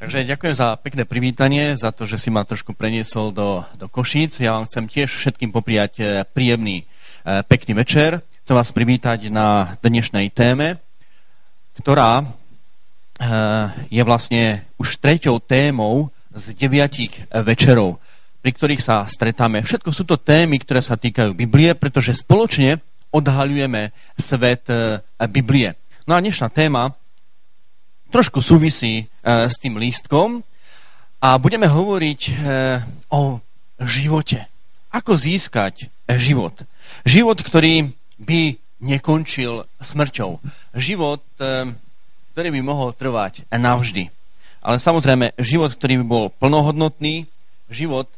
Takže ďakujem za pekné privítanie, za to, že si ma trošku preniesol do, do Košíc. Ja vám chcem tiež všetkým popriať e, príjemný, e, pekný večer. Chcem vás privítať na dnešnej téme, ktorá e, je vlastne už treťou témou z deviatich večerov, pri ktorých sa stretáme. Všetko sú to témy, ktoré sa týkajú Biblie, pretože spoločne odhaľujeme svet Biblie. No a dnešná téma trošku súvisí e, s tým lístkom a budeme hovoriť e, o živote. Ako získať život. Život, ktorý by nekončil smrťou. Život, e, ktorý by mohol trvať navždy. Ale samozrejme, život, ktorý by bol plnohodnotný, život,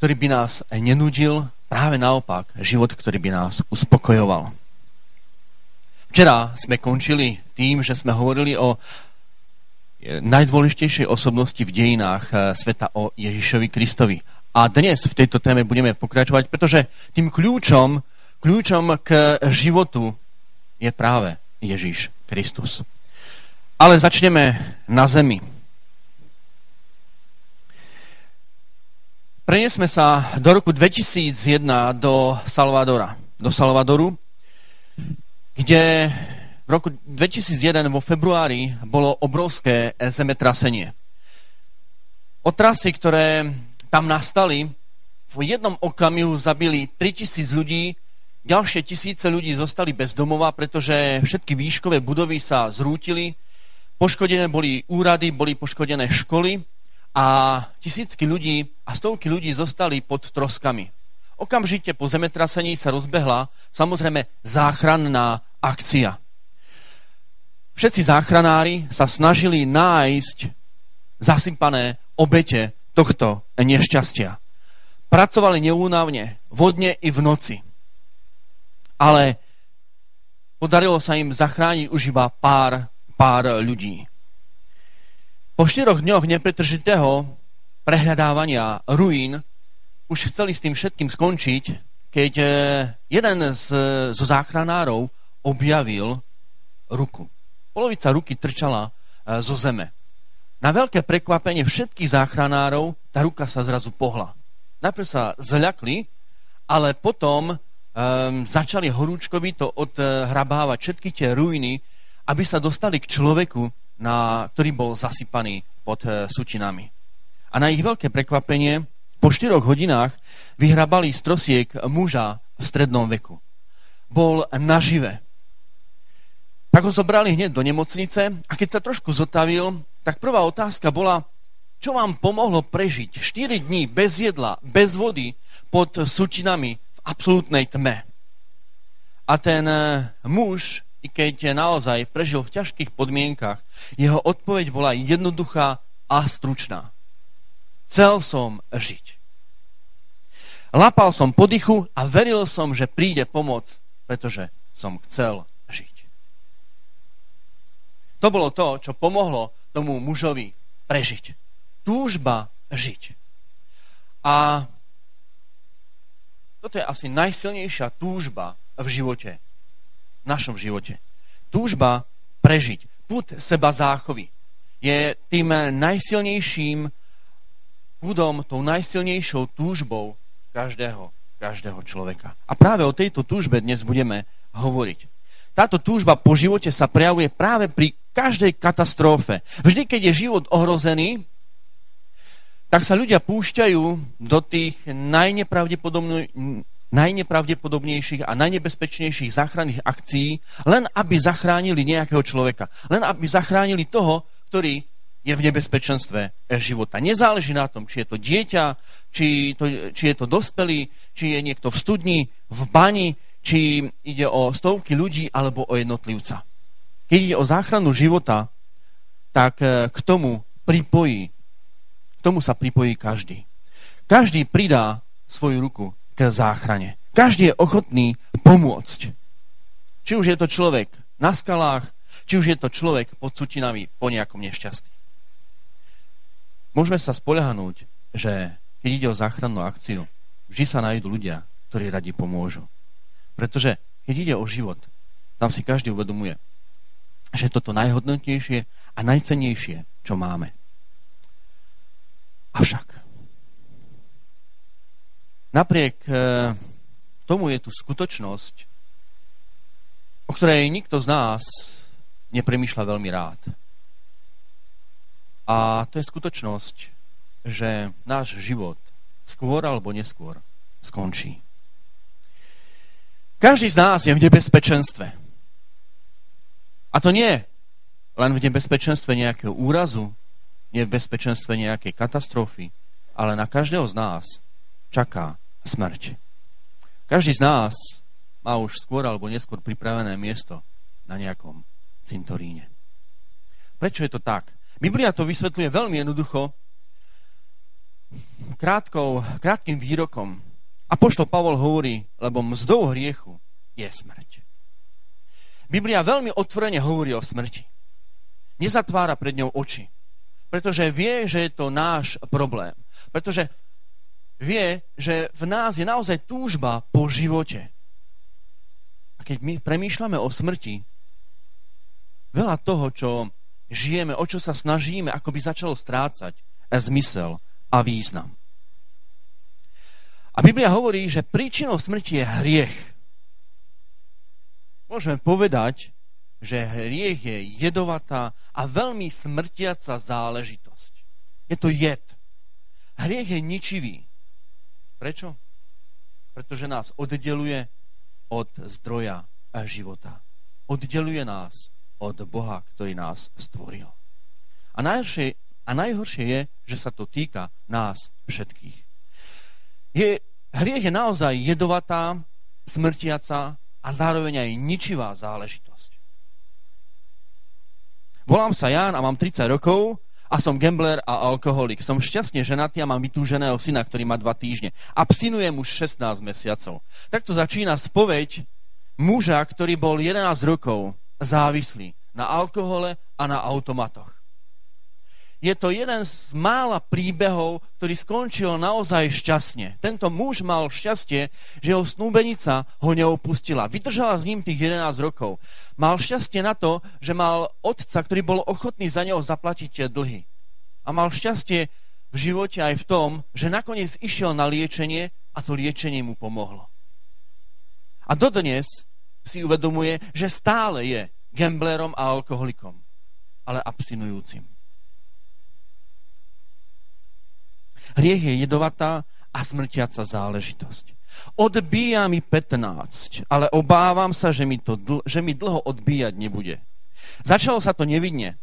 ktorý by nás nenudil, práve naopak, život, ktorý by nás uspokojoval. Včera sme končili tým, že sme hovorili o najdôležitejšej osobnosti v dejinách eh, sveta o Ježišovi Kristovi. A dnes v tejto téme budeme pokračovať, pretože tým kľúčom, kľúčom k životu je práve Ježiš Kristus. Ale začneme na zemi. Preniesme sa do roku 2001 do Salvadora. Do Salvadoru, kde v roku 2001 vo februári bolo obrovské zemetrasenie. Otrasy, ktoré tam nastali, v jednom okamihu zabili 3000 ľudí, ďalšie tisíce ľudí zostali bez domova, pretože všetky výškové budovy sa zrútili, poškodené boli úrady, boli poškodené školy a tisícky ľudí a stovky ľudí zostali pod troskami. Okamžite po zemetrasení sa rozbehla samozrejme záchranná akcia. Všetci záchranári sa snažili nájsť zasypané obete tohto nešťastia. Pracovali neúnavne, vodne i v noci. Ale podarilo sa im zachrániť už iba pár, pár ľudí. Po štyroch dňoch nepretržitého prehľadávania ruín už chceli s tým všetkým skončiť, keď eh, jeden z, zo záchranárov objavil ruku. Polovica ruky trčala eh, zo zeme. Na veľké prekvapenie všetkých záchranárov tá ruka sa zrazu pohla. Najprv sa zľakli, ale potom um, začali horúčkovito odhrabávať všetky tie ruiny, aby sa dostali k človeku, na, ktorý bol zasypaný pod uh, sutinami. A na ich veľké prekvapenie po štyroch hodinách vyhrabali z trosiek muža v strednom veku. Bol nažive. Tak ho zobrali hneď do nemocnice a keď sa trošku zotavil, tak prvá otázka bola, čo vám pomohlo prežiť 4 dní bez jedla, bez vody, pod sutinami v absolútnej tme. A ten eh, muž, keď naozaj prežil v ťažkých podmienkach, jeho odpoveď bola jednoduchá a stručná. Chcel som žiť. Lapal som po dychu a veril som, že príde pomoc, pretože som chcel žiť. To bolo to, čo pomohlo tomu mužovi prežiť. Túžba žiť. A toto je asi najsilnejšia túžba v živote, v našom živote. Túžba prežiť. Put seba záchovy je tým najsilnejším púdom, tou najsilnejšou túžbou každého, každého človeka. A práve o tejto túžbe dnes budeme hovoriť. Táto túžba po živote sa prejavuje práve pri každej katastrofe. Vždy, keď je život ohrozený, tak sa ľudia púšťajú do tých najnepravdepodobnejších a najnebezpečnejších záchranných akcií, len aby zachránili nejakého človeka. Len aby zachránili toho, ktorý je v nebezpečenstve života. Nezáleží na tom, či je to dieťa, či, to, či je to dospelý, či je niekto v studni, v bani, či ide o stovky ľudí alebo o jednotlivca. Keď ide o záchranu života, tak e, k tomu pripojí, k tomu sa pripojí každý. Každý pridá svoju ruku k záchrane. Každý je ochotný pomôcť. Či už je to človek na skalách, či už je to človek pod sutinami po nejakom nešťastí. Môžeme sa spoľahnúť, že keď ide o záchrannú akciu, vždy sa nájdú ľudia, ktorí radi pomôžu. Pretože keď ide o život, tam si každý uvedomuje, že toto najhodnotnejšie a najcennejšie, čo máme. Avšak, napriek e, tomu je tu skutočnosť, o ktorej nikto z nás nepremýšľa veľmi rád. A to je skutočnosť, že náš život skôr alebo neskôr skončí. Každý z nás je v nebezpečenstve. A to nie len v nebezpečenstve nejakého úrazu, nebezpečenstve nejakej katastrofy, ale na každého z nás čaká smrť. Každý z nás má už skôr alebo neskôr pripravené miesto na nejakom cintoríne. Prečo je to tak? Biblia to vysvetľuje veľmi jednoducho krátkou, krátkým výrokom. A poštol Pavol hovorí, lebo mzdou hriechu je smrť. Biblia veľmi otvorene hovorí o smrti. Nezatvára pred ňou oči. Pretože vie, že je to náš problém. Pretože vie, že v nás je naozaj túžba po živote. A keď my premýšľame o smrti, veľa toho, čo žijeme, o čo sa snažíme, ako by začalo strácať zmysel a význam. A Biblia hovorí, že príčinou smrti je hriech. Môžeme povedať, že hriech je jedovatá a veľmi smrtiaca záležitosť. Je to jed. Hriech je ničivý. Prečo? Pretože nás oddeluje od zdroja života. Oddeluje nás od Boha, ktorý nás stvoril. A najhoršie, a najhoršie je, že sa to týka nás všetkých. Je, hriech je naozaj jedovatá, smrtiaca a zároveň aj ničivá záležitosť. Volám sa Jan a mám 30 rokov a som gambler a alkoholik. Som šťastne ženatý a mám vytúženého syna, ktorý má dva týždne. Abstinujem už 16 mesiacov. Takto začína spoveď muža, ktorý bol 11 rokov závislý na alkohole a na automatoch. Je to jeden z mála príbehov, ktorý skončil naozaj šťastne. Tento muž mal šťastie, že jeho snúbenica ho neopustila. Vydržala s ním tých 11 rokov. Mal šťastie na to, že mal otca, ktorý bol ochotný za neho zaplatiť dlhy. A mal šťastie v živote aj v tom, že nakoniec išiel na liečenie a to liečenie mu pomohlo. A dodnes si uvedomuje, že stále je gamblerom a alkoholikom, ale abstinujúcim. Hriech je jedovatá a smrtiaca záležitosť. Odbíja mi 15, ale obávam sa, že mi, to dl- že mi dlho odbíjať nebude. Začalo sa to nevidne.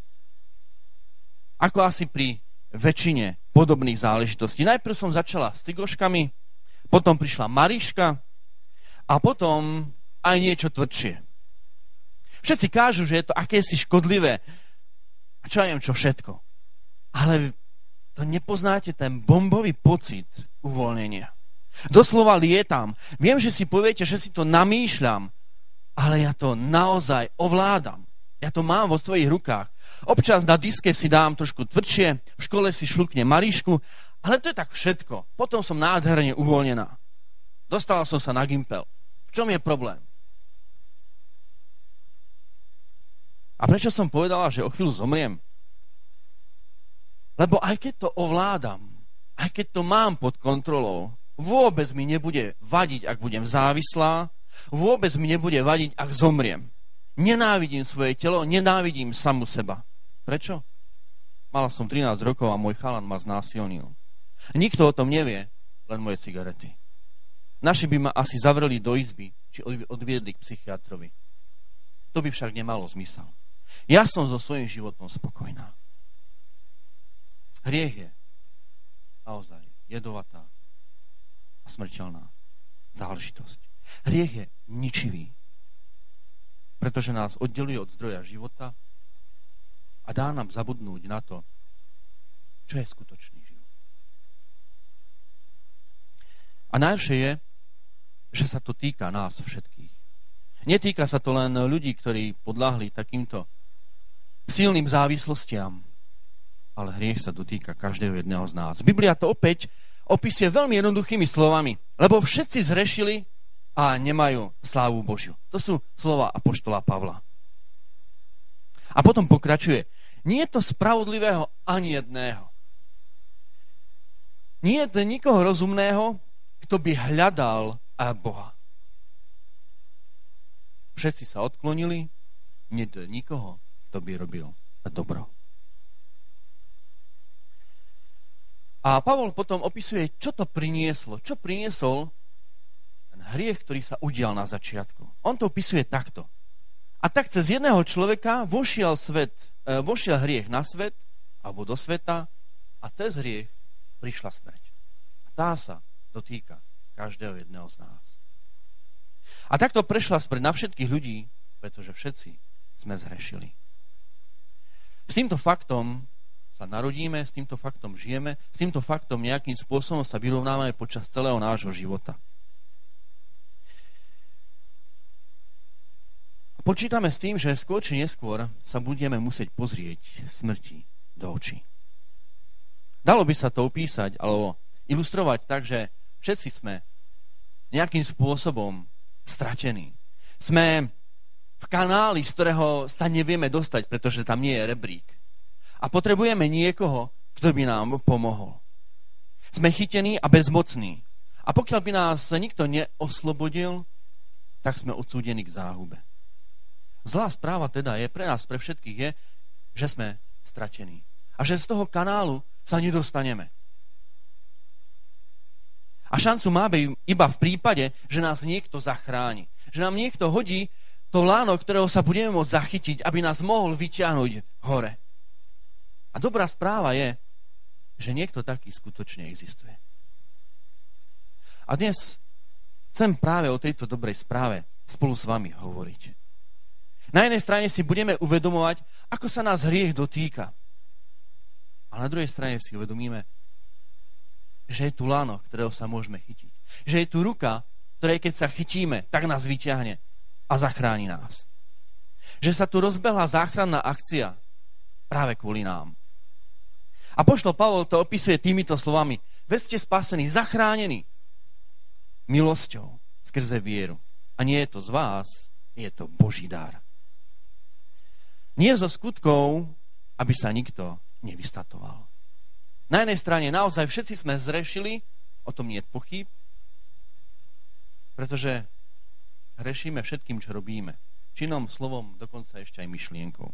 Ako asi pri väčšine podobných záležitostí. Najprv som začala s cigoškami, potom prišla Mariška a potom aj niečo tvrdšie. Všetci kážu, že je to akési škodlivé. A čo ja neviem, čo všetko. Ale to nepoznáte ten bombový pocit uvoľnenia. Doslova lietam. Viem, že si poviete, že si to namýšľam, ale ja to naozaj ovládam. Ja to mám vo svojich rukách. Občas na diske si dám trošku tvrdšie, v škole si šlukne Maríšku, ale to je tak všetko. Potom som nádherne uvoľnená. Dostala som sa na Gimpel. V čom je problém? A prečo som povedala, že o chvíľu zomriem? Lebo aj keď to ovládam, aj keď to mám pod kontrolou, vôbec mi nebude vadiť, ak budem závislá, vôbec mi nebude vadiť, ak zomriem. Nenávidím svoje telo, nenávidím samu seba. Prečo? Mala som 13 rokov a môj chalan ma znásilnil. Nikto o tom nevie, len moje cigarety. Naši by ma asi zavreli do izby, či odviedli k psychiatrovi. To by však nemalo zmysel. Ja som so svojím životom spokojná. Hriech je naozaj jedovatá a smrteľná záležitosť. Hriech je ničivý, pretože nás oddeluje od zdroja života a dá nám zabudnúť na to, čo je skutočný život. A najhoršie je, že sa to týka nás všetkých. Netýka sa to len ľudí, ktorí podľahli takýmto silným závislostiam, ale hriech sa dotýka každého jedného z nás. Biblia to opäť opisuje veľmi jednoduchými slovami, lebo všetci zrešili a nemajú slávu Božiu. To sú slova Apoštola Pavla. A potom pokračuje. Nie je to spravodlivého ani jedného. Nie je nikoho rozumného, kto by hľadal Boha. Všetci sa odklonili, nie je nikoho, kto by robil dobro. A Pavol potom opisuje, čo to prinieslo. Čo priniesol ten hriech, ktorý sa udial na začiatku. On to opisuje takto. A tak cez jedného človeka vošiel, svet, e, vošiel hriech na svet, alebo do sveta, a cez hriech prišla smrť. A tá sa dotýka každého jedného z nás. A takto prešla smrť na všetkých ľudí, pretože všetci sme zhrešili. S týmto faktom sa narodíme, s týmto faktom žijeme, s týmto faktom nejakým spôsobom sa vyrovnávame počas celého nášho života. Počítame s tým, že skôr či neskôr sa budeme musieť pozrieť smrti do očí. Dalo by sa to opísať alebo ilustrovať tak, že všetci sme nejakým spôsobom stratení. Sme v kanáli, z ktorého sa nevieme dostať, pretože tam nie je rebrík a potrebujeme niekoho, kto by nám pomohol. Sme chytení a bezmocní. A pokiaľ by nás nikto neoslobodil, tak sme odsúdení k záhube. Zlá správa teda je pre nás, pre všetkých je, že sme stratení. A že z toho kanálu sa nedostaneme. A šancu máme iba v prípade, že nás niekto zachráni. Že nám niekto hodí to láno, ktorého sa budeme môcť zachytiť, aby nás mohol vyťahnuť hore. A dobrá správa je, že niekto taký skutočne existuje. A dnes chcem práve o tejto dobrej správe spolu s vami hovoriť. Na jednej strane si budeme uvedomovať, ako sa nás hriech dotýka. A na druhej strane si uvedomíme, že je tu lano, ktorého sa môžeme chytiť. Že je tu ruka, ktorej keď sa chytíme, tak nás vyťahne a zachráni nás. Že sa tu rozbehla záchranná akcia práve kvôli nám. A poštol Pavol to opisuje týmito slovami. Veď ste spasení, zachránení milosťou skrze vieru. A nie je to z vás, je to Boží dar. Nie zo skutkov, aby sa nikto nevystatoval. Na jednej strane naozaj všetci sme zrešili, o tom nie je pochyb, pretože hrešíme všetkým, čo robíme. Činom, slovom, dokonca ešte aj myšlienkou.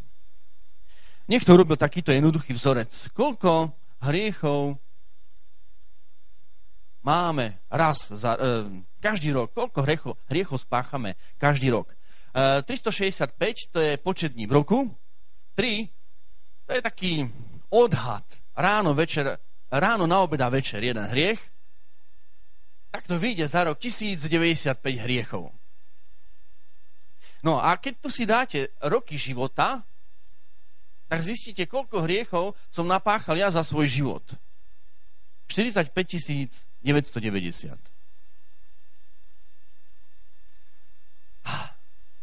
Niekto urobil takýto jednoduchý vzorec. Koľko hriechov máme raz za, e, každý rok, koľko hriechov, hriechov spáchame každý rok. E, 365 to je počet dní v roku, 3 to je taký odhad. Ráno, večer, ráno na obeda večer jeden hriech, tak to vyjde za rok 1095 hriechov. No a keď tu si dáte roky života, tak zistíte, koľko hriechov som napáchal ja za svoj život. 45 990.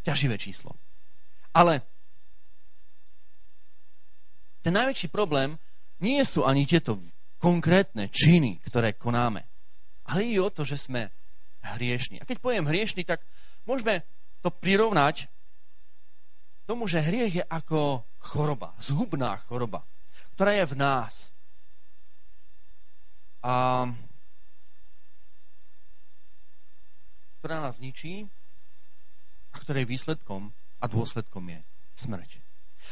Ťaživé číslo. Ale ten najväčší problém nie sú ani tieto konkrétne činy, ktoré konáme, ale i o to, že sme hriešni. A keď poviem hriešni, tak môžeme to prirovnať tomu, že hriech je ako choroba, zhubná choroba, ktorá je v nás. A ktorá nás ničí a ktorej výsledkom a dôsledkom je smrť.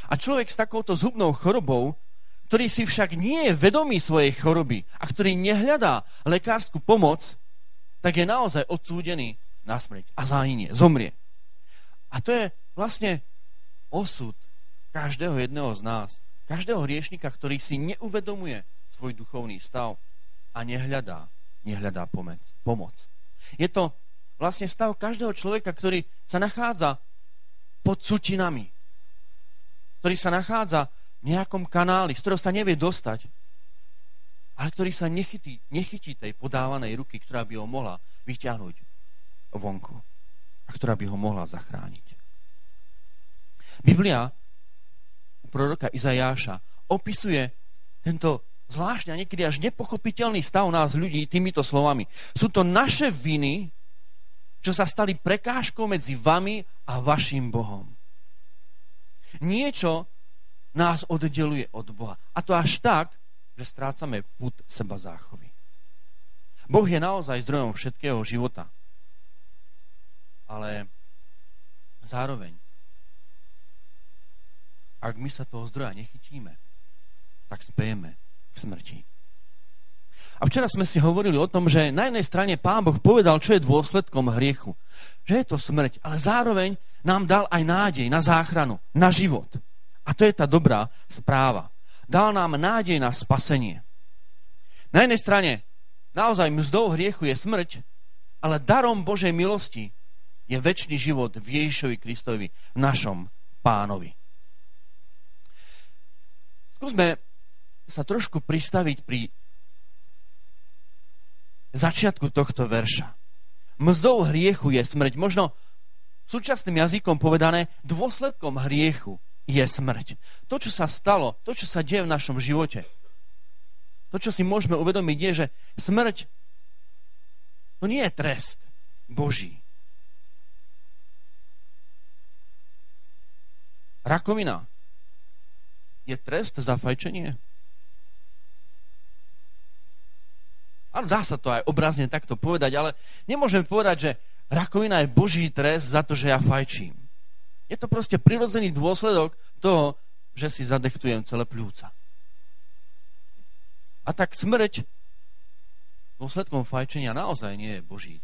A človek s takouto zhubnou chorobou, ktorý si však nie je vedomý svojej choroby a ktorý nehľadá lekárskú pomoc, tak je naozaj odsúdený na smrť a zahynie, zomrie. A to je vlastne osud každého jedného z nás, každého hriešnika, ktorý si neuvedomuje svoj duchovný stav a nehľadá, nehľadá pomoc. Je to vlastne stav každého človeka, ktorý sa nachádza pod sutinami, ktorý sa nachádza v nejakom kanáli, z ktorého sa nevie dostať, ale ktorý sa nechytí, nechytí tej podávanej ruky, ktorá by ho mohla vyťahnuť vonku a ktorá by ho mohla zachrániť. Biblia proroka Izajáša opisuje tento zvláštne a niekedy až nepochopiteľný stav nás ľudí týmito slovami. Sú to naše viny, čo sa stali prekážkou medzi vami a vašim Bohom. Niečo nás oddeluje od Boha. A to až tak, že strácame put seba záchovy. Boh je naozaj zdrojom všetkého života. Ale zároveň, ak my sa toho zdroja nechytíme, tak spejeme k smrti. A včera sme si hovorili o tom, že na jednej strane Pán Boh povedal, čo je dôsledkom hriechu. Že je to smrť, ale zároveň nám dal aj nádej na záchranu, na život. A to je tá dobrá správa. Dal nám nádej na spasenie. Na jednej strane naozaj mzdou hriechu je smrť, ale darom Božej milosti je väčší život v Ježišovi Kristovi, našom pánovi. Skúsme sa trošku pristaviť pri začiatku tohto verša. Mzdou hriechu je smrť. Možno súčasným jazykom povedané, dôsledkom hriechu je smrť. To, čo sa stalo, to, čo sa deje v našom živote, to, čo si môžeme uvedomiť, je, že smrť to nie je trest Boží. Rakovina je trest za fajčenie? Áno, dá sa to aj obrazne takto povedať, ale nemôžem povedať, že rakovina je Boží trest za to, že ja fajčím. Je to proste prirodzený dôsledok toho, že si zadechtujem celé pľúca. A tak smrť dôsledkom fajčenia naozaj nie je Boží,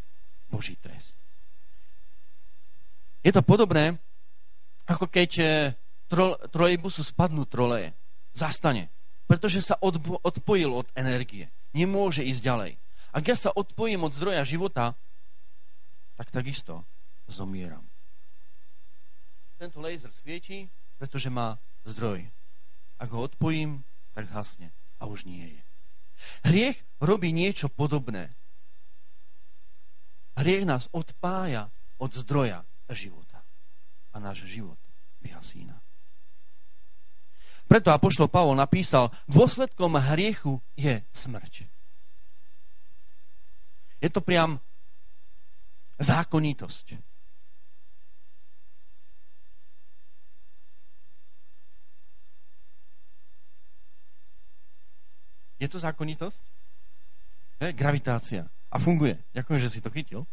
Boží trest. Je to podobné, ako keď eh, tro, trolejbusu spadnú troleje. Zastane. Pretože sa odpojil od energie nemôže ísť ďalej. Ak ja sa odpojím od zdroja života, tak takisto zomieram. Tento laser svieti, pretože má zdroj. Ak ho odpojím, tak zhasne a už nie je. Hriech robí niečo podobné. Hriech nás odpája od zdroja života. A náš život vyhasína. Preto Apoštol Pavol napísal, dôsledkom hriechu je smrť. Je to priam zákonitosť. Je to zákonitosť? Je? Gravitácia. A funguje. Ďakujem, že si to chytil.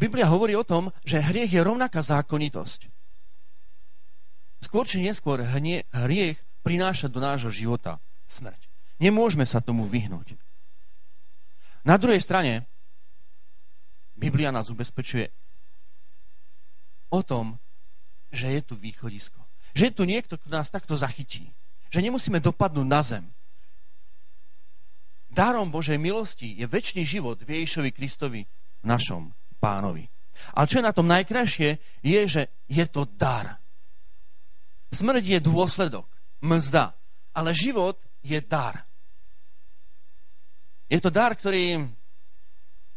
Biblia hovorí o tom, že hriech je rovnaká zákonitosť. Skôr či neskôr hriech prináša do nášho života smrť. Nemôžeme sa tomu vyhnúť. Na druhej strane, Biblia nás ubezpečuje o tom, že je tu východisko. Že je tu niekto, kto nás takto zachytí. Že nemusíme dopadnúť na zem. Darom Božej milosti je väčší život v Ježišovi Kristovi našom pánovi. Ale čo je na tom najkrajšie, je, že je to dar. Smrť je dôsledok, mzda, ale život je dar. Je to dar, ktorý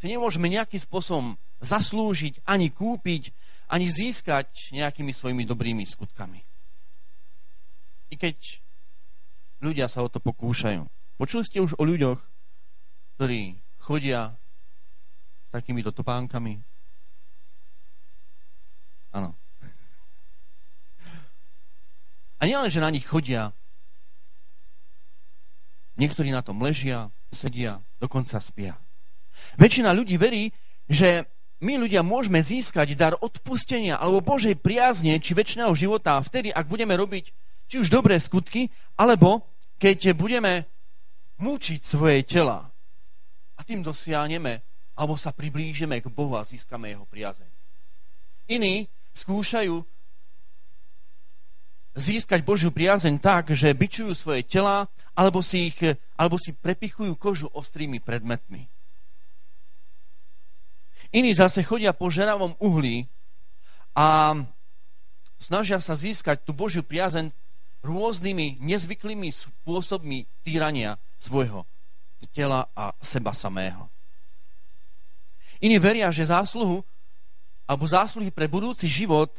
si nemôžeme nejakým spôsobom zaslúžiť, ani kúpiť, ani získať nejakými svojimi dobrými skutkami. I keď ľudia sa o to pokúšajú. Počuli ste už o ľuďoch, ktorí chodia takýmito topánkami? Áno. A nielen, že na nich chodia, niektorí na tom ležia, sedia, dokonca spia. Väčšina ľudí verí, že my ľudia môžeme získať dar odpustenia alebo Božej priazne či väčšného života vtedy, ak budeme robiť či už dobré skutky, alebo keď budeme mučiť svoje tela. A tým dosiahneme alebo sa priblížime k Bohu a získame jeho priazeň. Iní skúšajú získať Božiu priazeň tak, že bičujú svoje tela alebo si, ich, alebo si prepichujú kožu ostrými predmetmi. Iní zase chodia po žeravom uhlí a snažia sa získať tú Božiu priazeň rôznymi nezvyklými spôsobmi týrania svojho tela a seba samého. Iní veria, že zásluhu alebo zásluhy pre budúci život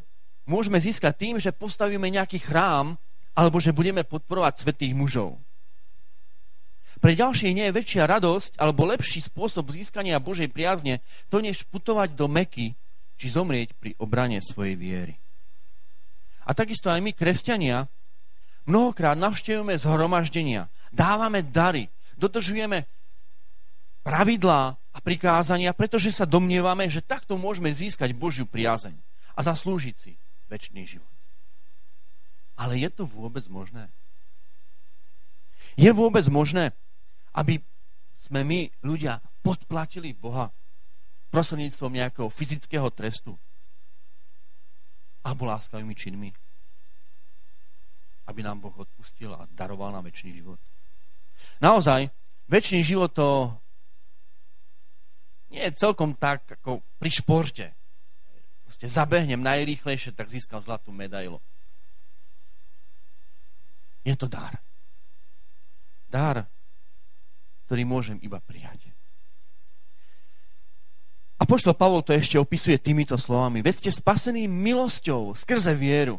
môžeme získať tým, že postavíme nejaký chrám alebo že budeme podporovať svetých mužov. Pre ďalších nie je väčšia radosť alebo lepší spôsob získania Božej priazne to, než putovať do Meky či zomrieť pri obrane svojej viery. A takisto aj my, kresťania, Mnohokrát navštevujeme zhromaždenia, dávame dary, dodržujeme pravidlá a prikázania, pretože sa domnievame, že takto môžeme získať Božiu priazeň a zaslúžiť si väčší život. Ale je to vôbec možné? Je vôbec možné, aby sme my, ľudia, podplatili Boha prostredníctvom nejakého fyzického trestu alebo láskavými činmi, aby nám Boh odpustil a daroval nám väčší život. Naozaj, väčší život to nie je celkom tak, ako pri športe. Proste zabehnem najrýchlejšie, tak získam zlatú medailu. Je to dar. Dar, ktorý môžem iba prijať. A poštol Pavol to ešte opisuje týmito slovami. Veď ste spasení milosťou skrze vieru.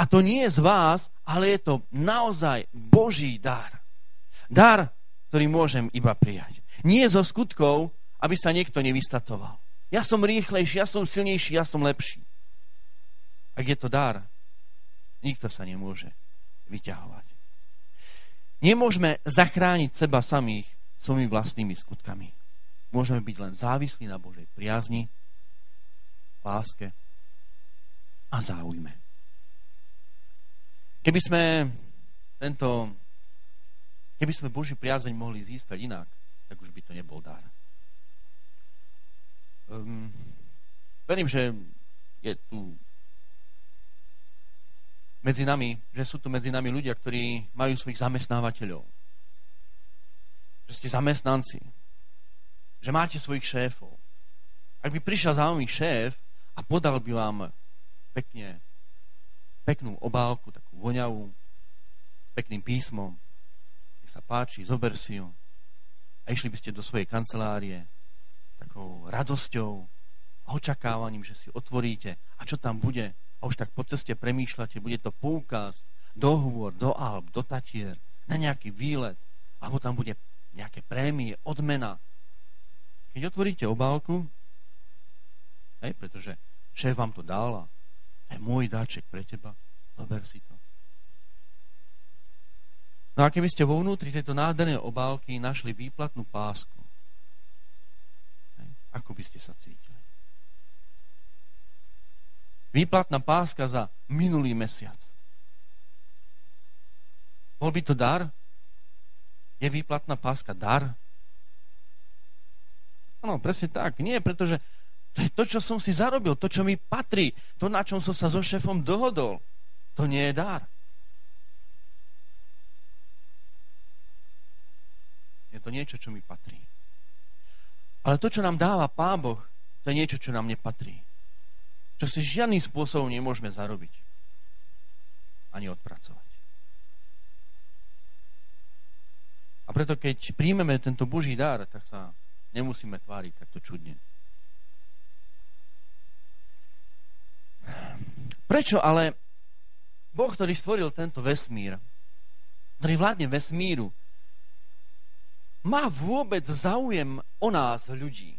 A to nie je z vás, ale je to naozaj Boží dar. Dar, ktorý môžem iba prijať. Nie zo skutkov, aby sa niekto nevystatoval. Ja som rýchlejší, ja som silnejší, ja som lepší. Ak je to dar, nikto sa nemôže vyťahovať. Nemôžeme zachrániť seba samých svojimi vlastnými skutkami. Môžeme byť len závislí na Božej priazni, láske a záujme. Keby sme tento, keby sme Boží priazeň mohli získať inak, tak už by to nebol dar. Um, verím, že je tu medzi nami, že sú tu medzi nami ľudia, ktorí majú svojich zamestnávateľov. Že ste zamestnanci. Že máte svojich šéfov. Ak by prišiel zaujímavý šéf a podal by vám pekne, peknú obálku, takú voňavú, pekným písmom, nech sa páči, zober si ju a išli by ste do svojej kancelárie takou radosťou očakávaním, že si otvoríte a čo tam bude, a už tak po ceste premýšľate, bude to poukaz, dohovor do Alp, do Tatier, na nejaký výlet, alebo tam bude nejaké prémie, odmena. Keď otvoríte obálku, hej, pretože šéf vám to dal to je môj dáček pre teba, zober si to. No a keby ste vo vnútri tejto nádhernej obálky našli výplatnú pásku, ako by ste sa cítili? Výplatná páska za minulý mesiac. Bol by to dar? Je výplatná páska dar? Áno, presne tak. Nie, pretože to je to, čo som si zarobil, to, čo mi patrí, to, na čom som sa so šéfom dohodol. To nie je dar. Je to niečo, čo mi patrí. Ale to, čo nám dáva Pán Boh, to je niečo, čo nám nepatrí čo si žiadnym spôsobom nemôžeme zarobiť ani odpracovať. A preto, keď príjmeme tento Boží dar, tak sa nemusíme tváriť takto čudne. Prečo ale Boh, ktorý stvoril tento vesmír, ktorý vládne vesmíru, má vôbec záujem o nás, ľudí?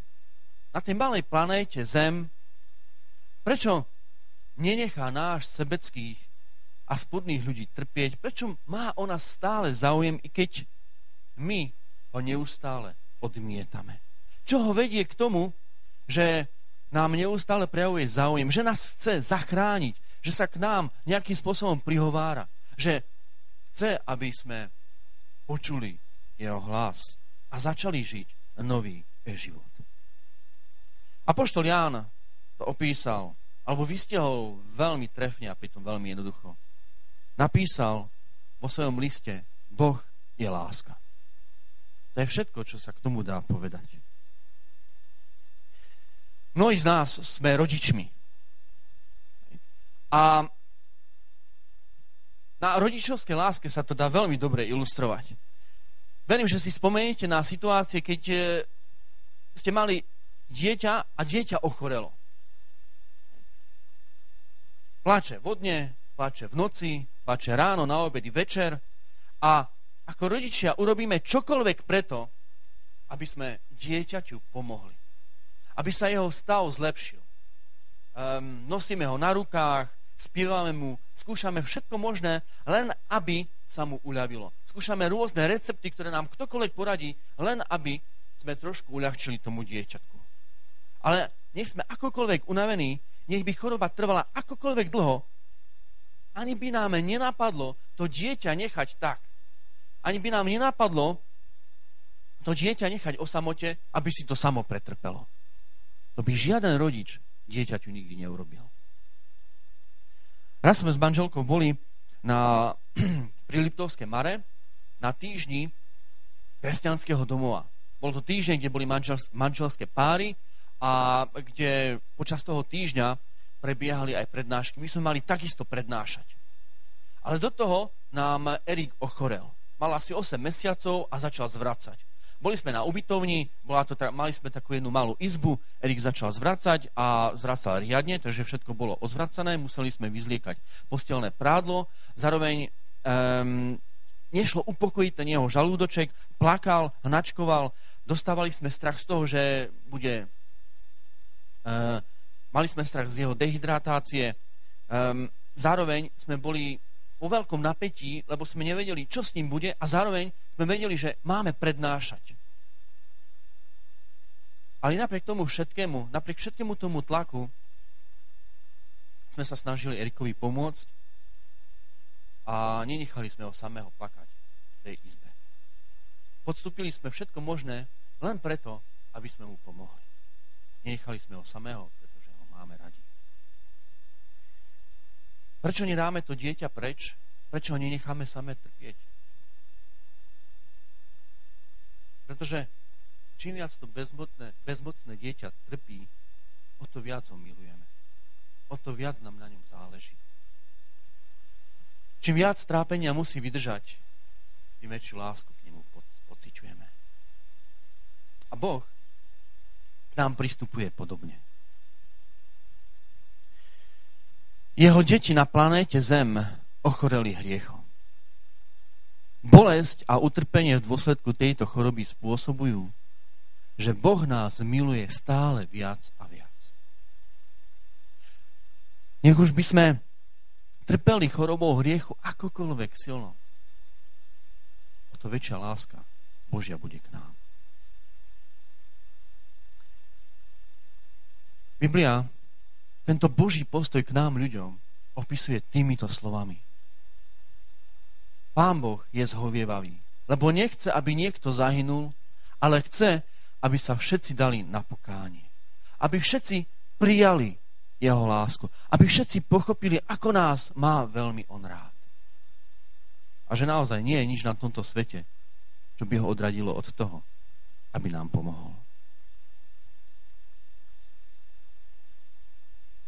Na tej malej planéte Zem, Prečo nenechá náš sebeckých a spodných ľudí trpieť? Prečo má ona stále záujem, i keď my ho neustále odmietame? Čo ho vedie k tomu, že nám neustále prejavuje záujem, že nás chce zachrániť, že sa k nám nejakým spôsobom prihovára, že chce, aby sme počuli jeho hlas a začali žiť nový život. Apoštol Ján to opísal, alebo vystihol veľmi trefne a pritom veľmi jednoducho. Napísal vo svojom liste Boh je láska. To je všetko, čo sa k tomu dá povedať. Mnohí z nás sme rodičmi. A na rodičovskej láske sa to dá veľmi dobre ilustrovať. Verím, že si spomeniete na situácie, keď eh, ste mali dieťa a dieťa ochorelo. Plače vodne, plače v noci, plače ráno, na obedy, večer a ako rodičia urobíme čokoľvek preto, aby sme dieťaťu pomohli. Aby sa jeho stav zlepšil. Um, nosíme ho na rukách, spievame mu, skúšame všetko možné, len aby sa mu uľavilo. Skúšame rôzne recepty, ktoré nám ktokoľvek poradí, len aby sme trošku uľahčili tomu dieťatku. Ale nech sme akokoľvek unavení, nech by choroba trvala akokoľvek dlho, ani by nám nenapadlo to dieťa nechať tak. Ani by nám nenapadlo to dieťa nechať o samote, aby si to samo pretrpelo. To by žiaden rodič dieťaťu nikdy neurobil. Raz sme s manželkou boli na, pri Liptovské Mare na týždni kresťanského domova. Bol to týždeň, kde boli manžel, manželské páry a kde počas toho týždňa prebiehali aj prednášky. My sme mali takisto prednášať. Ale do toho nám Erik ochorel. Mal asi 8 mesiacov a začal zvracať. Boli sme na ubytovni, bola to, mali sme takú jednu malú izbu, Erik začal zvracať a zvracal riadne, takže všetko bolo ozvracané, museli sme vyzliekať postelné prádlo, zároveň um, nešlo upokojiť ten jeho žalúdoček, plakal, hnačkoval, dostávali sme strach z toho, že bude uh, Mali sme strach z jeho dehydratácie. Um, zároveň sme boli vo veľkom napätí, lebo sme nevedeli, čo s ním bude a zároveň sme vedeli, že máme prednášať. Ale napriek tomu všetkému, napriek všetkému tomu tlaku, sme sa snažili Erikovi pomôcť a nenechali sme ho samého plakať v tej izbe. Podstúpili sme všetko možné len preto, aby sme mu pomohli. Nenechali sme ho samého, máme radi. Prečo nedáme to dieťa preč? Prečo ho nenecháme samé trpieť? Pretože čím viac to bezmocné, bezmocné dieťa trpí, o to viac ho milujeme. O to viac nám na ňom záleží. Čím viac trápenia musí vydržať, tým väčšiu lásku k nemu pociťujeme. A Boh k nám pristupuje podobne. Jeho deti na planéte Zem ochoreli hriechom. Bolesť a utrpenie v dôsledku tejto choroby spôsobujú, že Boh nás miluje stále viac a viac. Nech už by sme trpeli chorobou hriechu akokoľvek silno, o to väčšia láska Božia bude k nám. Biblia tento Boží postoj k nám ľuďom opisuje týmito slovami. Pán Boh je zhovievavý, lebo nechce, aby niekto zahynul, ale chce, aby sa všetci dali na pokánie. Aby všetci prijali jeho lásku. Aby všetci pochopili, ako nás má veľmi on rád. A že naozaj nie je nič na tomto svete, čo by ho odradilo od toho, aby nám pomohol.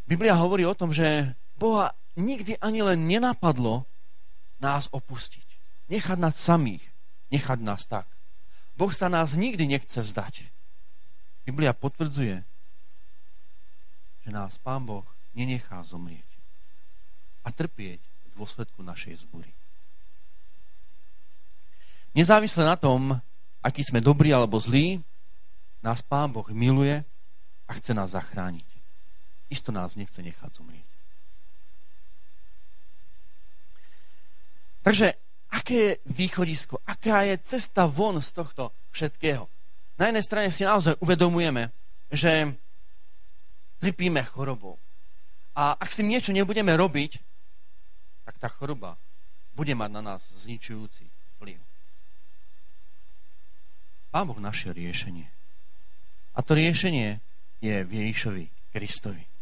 Biblia hovorí o tom, že Boha nikdy ani len nenapadlo nás opustiť. Nechať nás samých. Nechať nás tak. Boh sa nás nikdy nechce vzdať. Biblia potvrdzuje, že nás Pán Boh nenechá zomrieť a trpieť v dôsledku našej zbury. Nezávisle na tom, aký sme dobrí alebo zlí, nás Pán Boh miluje a chce nás zachrániť isto nás nechce nechať zomrieť. Takže aké je východisko, aká je cesta von z tohto všetkého? Na jednej strane si naozaj uvedomujeme, že trpíme chorobou. A ak si niečo nebudeme robiť, tak tá choroba bude mať na nás zničujúci vplyv. Pán Boh našiel riešenie. A to riešenie je v Ježišovi Kristovi.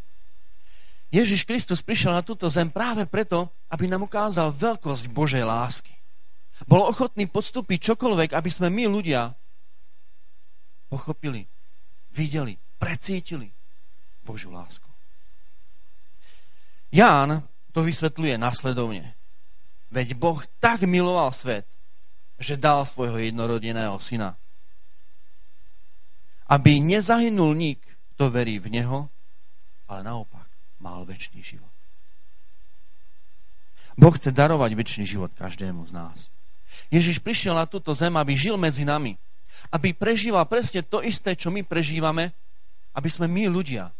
Ježiš Kristus prišiel na túto zem práve preto, aby nám ukázal veľkosť Božej lásky. Bol ochotný podstúpiť čokoľvek, aby sme my ľudia pochopili, videli, precítili Božiu lásku. Ján to vysvetľuje nasledovne. Veď Boh tak miloval svet, že dal svojho jednorodeného syna. Aby nezahynul nik, kto verí v Neho, ale naopak mal väčší život. Boh chce darovať väčší život každému z nás. Ježiš prišiel na túto zem, aby žil medzi nami. Aby prežíval presne to isté, čo my prežívame, aby sme my ľudia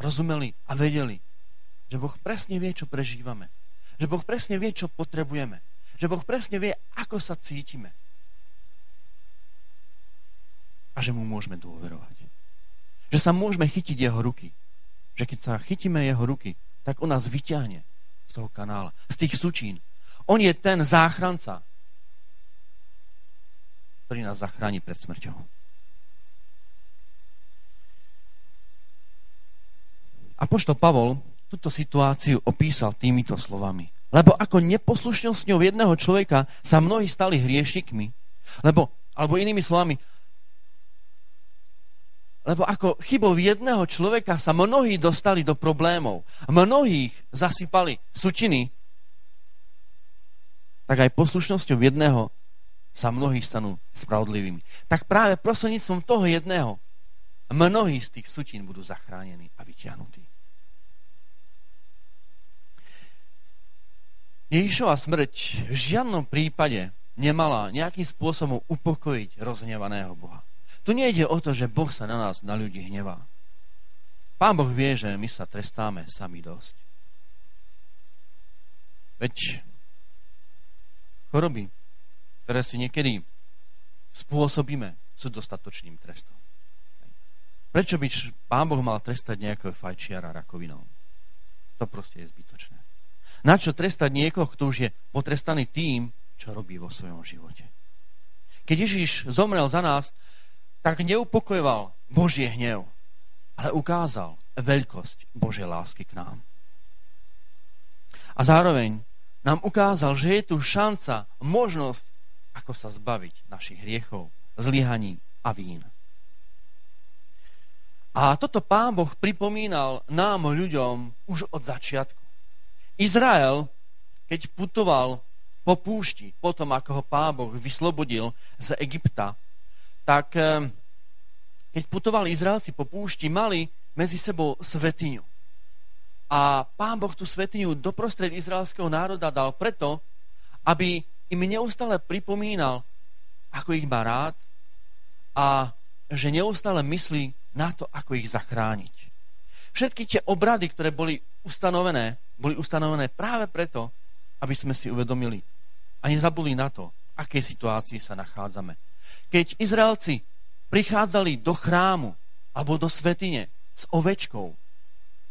rozumeli a vedeli, Že Boh presne vie, čo prežívame. Že Boh presne vie, čo potrebujeme. Že Boh presne vie, ako sa cítime. A že mu môžeme dôverovať. Že sa môžeme chytiť jeho ruky. Že keď sa chytíme jeho ruky, tak on nás vyťahne z toho kanála, z tých sučín. On je ten záchranca, ktorý nás zachráni pred smrťou. A pošto Pavol túto situáciu opísal týmito slovami. Lebo ako neposlušnosťou jedného človeka sa mnohí stali hriešnikmi. Lebo, alebo inými slovami, lebo ako chybou jedného človeka sa mnohí dostali do problémov, mnohých zasypali sutiny, tak aj poslušnosťou jedného sa mnohí stanú spravodlivými. Tak práve prostredníctvom toho jedného mnohí z tých sutín budú zachránení a vyťahnutí. Ježišova smrť v žiadnom prípade nemala nejakým spôsobom upokojiť rozhnevaného Boha. Tu nejde o to, že Boh sa na nás, na ľudí hnevá. Pán Boh vie, že my sa trestáme sami dosť. Veď choroby, ktoré si niekedy spôsobíme, sú dostatočným trestom. Prečo by Pán Boh mal trestať nejakého fajčiara rakovinou? To proste je zbytočné. Na čo trestať niekoho, kto už je potrestaný tým, čo robí vo svojom živote? Keď Ježiš zomrel za nás, tak neupokojoval Božie hnev, ale ukázal veľkosť Božej lásky k nám. A zároveň nám ukázal, že je tu šanca, možnosť, ako sa zbaviť našich hriechov, zlyhaní a vín. A toto pán Boh pripomínal nám, ľuďom, už od začiatku. Izrael, keď putoval po púšti, potom ako ho Pán Boh vyslobodil z Egypta, tak eh, keď putovali Izraelci po púšti, mali medzi sebou svetiňu. A Pán Boh tú svetiňu doprostred izraelského národa dal preto, aby im neustále pripomínal, ako ich má rád a že neustále myslí na to, ako ich zachrániť. Všetky tie obrady, ktoré boli ustanovené, boli ustanovené práve preto, aby sme si uvedomili a nezabuli na to, v akej situácii sa nachádzame. Keď Izraelci prichádzali do chrámu alebo do svetine s ovečkou,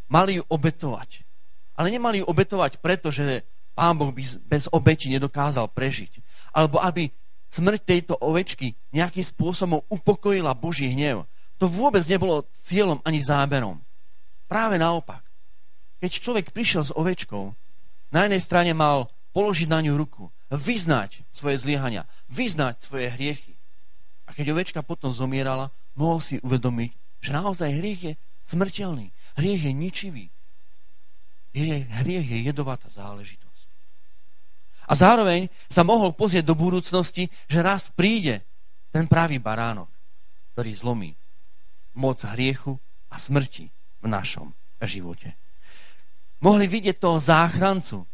mali ju obetovať. Ale nemali ju obetovať preto, že pán Boh by bez obeti nedokázal prežiť. Alebo aby smrť tejto ovečky nejakým spôsobom upokojila Boží hnev. To vôbec nebolo cieľom ani záberom. Práve naopak. Keď človek prišiel s ovečkou, na jednej strane mal položiť na ňu ruku, vyznať svoje zliehania, vyznať svoje hriechy. A keď ovečka potom zomierala, mohol si uvedomiť, že naozaj hriech je smrteľný, hriech je ničivý. Hriech je jedovatá záležitosť. A zároveň sa mohol pozrieť do budúcnosti, že raz príde ten pravý baránok, ktorý zlomí moc hriechu a smrti v našom živote mohli vidieť toho záchrancu,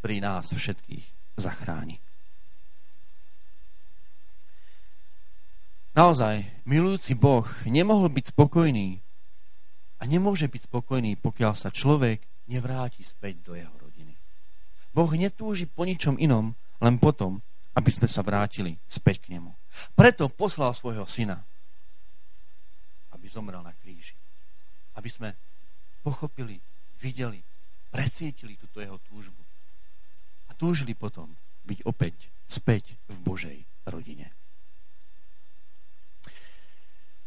ktorý nás všetkých zachráni. Naozaj, milujúci Boh nemohol byť spokojný a nemôže byť spokojný, pokiaľ sa človek nevráti späť do jeho rodiny. Boh netúži po ničom inom, len potom, aby sme sa vrátili späť k nemu. Preto poslal svojho syna, aby zomrel na kríži. Aby sme pochopili, videli, precítili túto jeho túžbu. A túžili potom byť opäť späť v Božej rodine.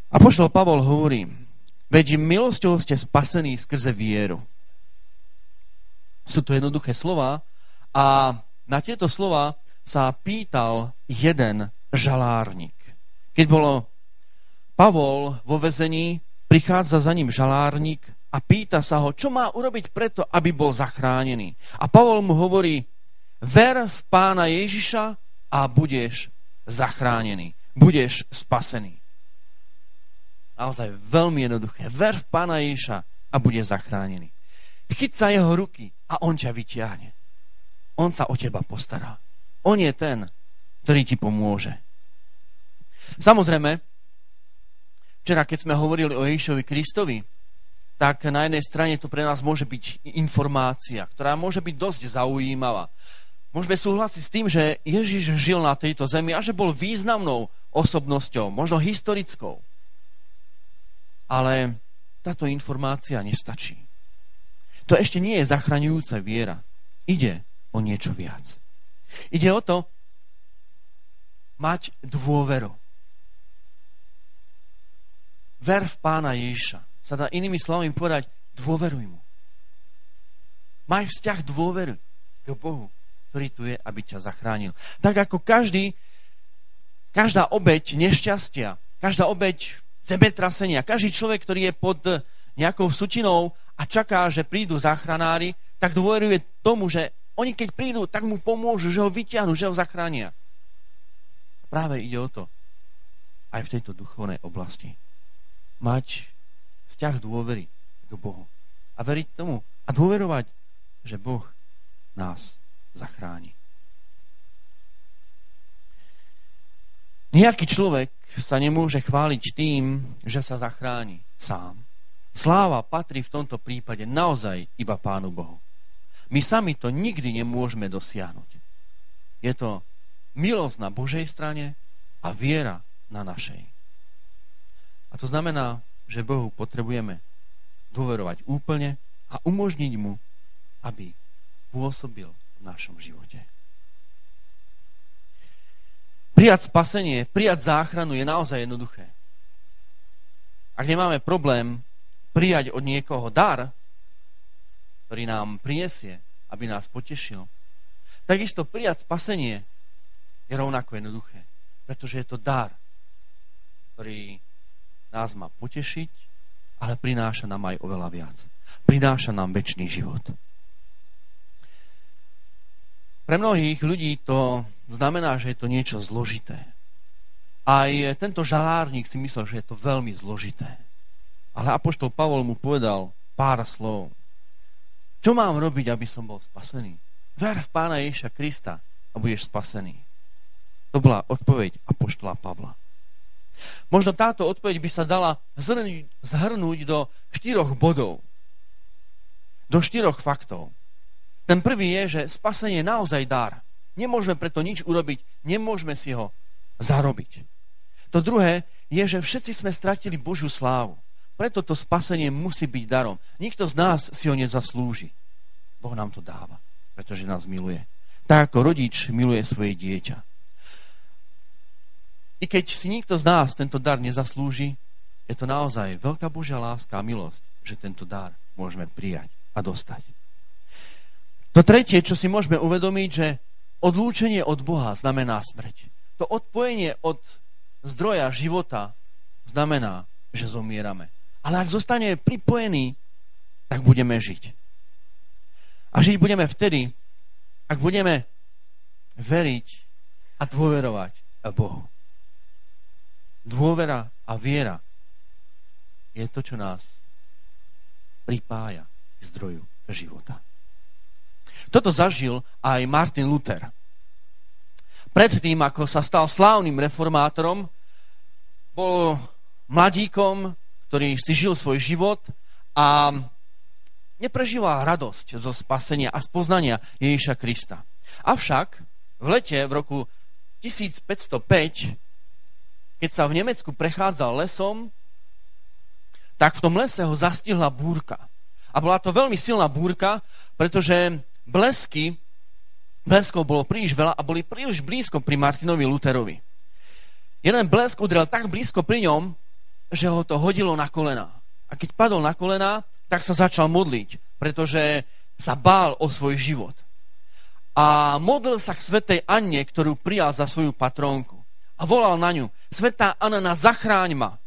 A pošlo Pavol hovorí, veď milosťou ste spasení skrze vieru. Sú to jednoduché slova a na tieto slova sa pýtal jeden žalárnik. Keď bolo Pavol vo vezení, prichádza za ním žalárnik a pýta sa ho, čo má urobiť preto, aby bol zachránený. A Pavol mu hovorí, ver v pána Ježiša a budeš zachránený. Budeš spasený. Naozaj veľmi jednoduché. Ver v pána Ježiša a budeš zachránený. Chyť sa jeho ruky a on ťa vyťahne. On sa o teba postará. On je ten, ktorý ti pomôže. Samozrejme, včera keď sme hovorili o Ježišovi Kristovi, tak na jednej strane to pre nás môže byť informácia, ktorá môže byť dosť zaujímavá. Môžeme súhlasiť s tým, že Ježiš žil na tejto zemi a že bol významnou osobnosťou, možno historickou. Ale táto informácia nestačí. To ešte nie je zachraňujúca viera. Ide o niečo viac. Ide o to mať dôveru. Ver v pána Ježiša sa dá inými slovami povedať, dôveruj mu. Maj vzťah dôvery k Bohu, ktorý tu je, aby ťa zachránil. Tak ako každý, každá obeď nešťastia, každá obeď zemetrasenia, každý človek, ktorý je pod nejakou sutinou a čaká, že prídu záchranári, tak dôveruje tomu, že oni keď prídu, tak mu pomôžu, že ho vyťahnú, že ho zachránia. Práve ide o to aj v tejto duchovnej oblasti. Mať vzťah dôvery k Bohu. A veriť tomu a dôverovať, že Boh nás zachráni. Nejaký človek sa nemôže chváliť tým, že sa zachráni sám. Sláva patrí v tomto prípade naozaj iba Pánu Bohu. My sami to nikdy nemôžeme dosiahnuť. Je to milosť na Božej strane a viera na našej. A to znamená, že Bohu potrebujeme dôverovať úplne a umožniť mu, aby pôsobil v našom živote. Prijať spasenie, prijať záchranu je naozaj jednoduché. Ak nemáme problém prijať od niekoho dar, ktorý nám prinesie, aby nás potešil, takisto prijať spasenie je rovnako jednoduché, pretože je to dar, ktorý nás má potešiť, ale prináša nám aj oveľa viac. Prináša nám väčší život. Pre mnohých ľudí to znamená, že je to niečo zložité. Aj tento žalárnik si myslel, že je to veľmi zložité. Ale Apoštol Pavol mu povedal pár slov. Čo mám robiť, aby som bol spasený? Ver v Pána Ježiša Krista a budeš spasený. To bola odpoveď Apoštola Pavla. Možno táto odpoveď by sa dala zhrnúť do štyroch bodov. Do štyroch faktov. Ten prvý je, že spasenie je naozaj dar. Nemôžeme preto nič urobiť, nemôžeme si ho zarobiť. To druhé je, že všetci sme stratili Božiu slávu. Preto to spasenie musí byť darom. Nikto z nás si ho nezaslúži. Boh nám to dáva, pretože nás miluje. Tak ako rodič miluje svoje dieťa. I keď si nikto z nás tento dar nezaslúži, je to naozaj veľká Božia láska a milosť, že tento dar môžeme prijať a dostať. To tretie, čo si môžeme uvedomiť, že odlúčenie od Boha znamená smrť. To odpojenie od zdroja života znamená, že zomierame. Ale ak zostaneme pripojení, tak budeme žiť. A žiť budeme vtedy, ak budeme veriť a dôverovať Bohu. Dôvera a viera je to, čo nás pripája k zdroju života. Toto zažil aj Martin Luther. Predtým, ako sa stal slávnym reformátorom, bol mladíkom, ktorý si žil svoj život a neprežíval radosť zo spasenia a spoznania Ježiša Krista. Avšak v lete v roku 1505 keď sa v Nemecku prechádzal lesom, tak v tom lese ho zastihla búrka. A bola to veľmi silná búrka, pretože blesky, bleskov bolo príliš veľa a boli príliš blízko pri Martinovi Luterovi. Jeden blesk udrel tak blízko pri ňom, že ho to hodilo na kolena. A keď padol na kolena, tak sa začal modliť, pretože sa bál o svoj život. A modlil sa k svetej Anne, ktorú prijal za svoju patrónku a volal na ňu, Svetá Anna, zachráň ma.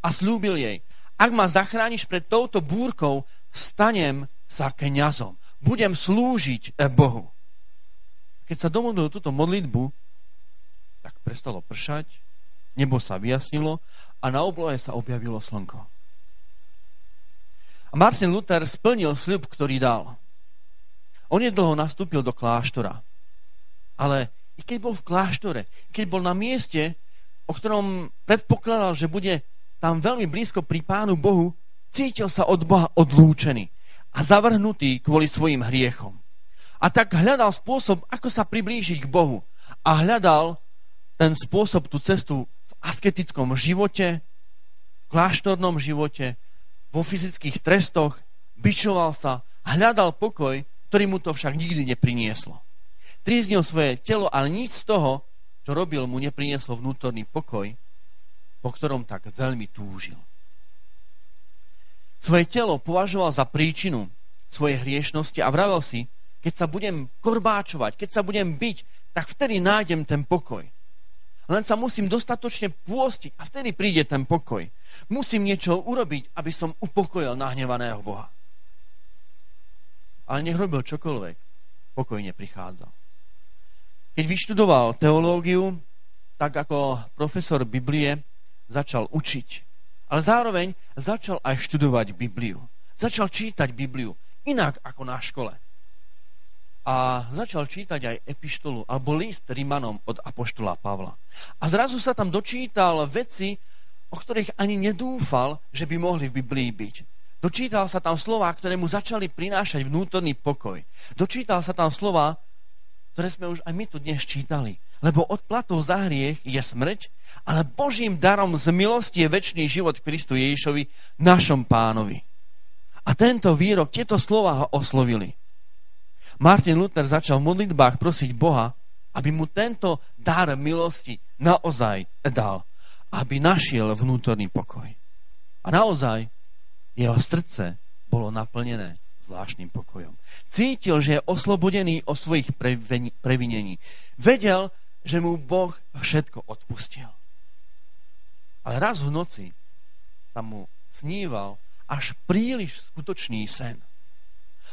A slúbil jej, ak ma zachrániš pred touto búrkou, stanem sa kňazom. Budem slúžiť Bohu. Keď sa domodlil túto modlitbu, tak prestalo pršať, nebo sa vyjasnilo a na oblohe sa objavilo slnko. A Martin Luther splnil sľub, ktorý dal. On dlho nastúpil do kláštora, ale i keď bol v kláštore, keď bol na mieste, o ktorom predpokladal, že bude tam veľmi blízko pri Pánu Bohu, Cítil sa od Boha odlúčený a zavrhnutý kvôli svojim hriechom. A tak hľadal spôsob, ako sa priblížiť k Bohu. A hľadal ten spôsob, tú cestu v asketickom živote, kláštornom živote, vo fyzických trestoch, byčoval sa, hľadal pokoj, ktorý mu to však nikdy neprinieslo. Tríznil svoje telo, ale nič z toho, čo robil, mu neprinieslo vnútorný pokoj, po ktorom tak veľmi túžil. Svoje telo považoval za príčinu svojej hriešnosti a vravel si, keď sa budem korbáčovať, keď sa budem byť, tak vtedy nájdem ten pokoj. Len sa musím dostatočne pôstiť a vtedy príde ten pokoj. Musím niečo urobiť, aby som upokojil nahnevaného Boha. Ale nech robil čokoľvek, pokoj neprichádzal. Keď vyštudoval teológiu, tak ako profesor Biblie začal učiť. Ale zároveň začal aj študovať Bibliu. Začal čítať Bibliu inak ako na škole. A začal čítať aj epištolu alebo list Rimanom od Apoštola Pavla. A zrazu sa tam dočítal veci, o ktorých ani nedúfal, že by mohli v Biblii byť. Dočítal sa tam slova, ktoré mu začali prinášať vnútorný pokoj. Dočítal sa tam slova, ktoré sme už aj my tu dnes čítali. Lebo odplatou za hriech je smrť, ale Božím darom z milosti je väčší život Kristu Ježišovi, našom pánovi. A tento výrok, tieto slova ho oslovili. Martin Luther začal v modlitbách prosiť Boha, aby mu tento dar milosti naozaj dal, aby našiel vnútorný pokoj. A naozaj jeho srdce bolo naplnené zvláštnym pokojom. Cítil, že je oslobodený o svojich previnení. Vedel, že mu Boh všetko odpustil. Ale raz v noci sa mu sníval až príliš skutočný sen.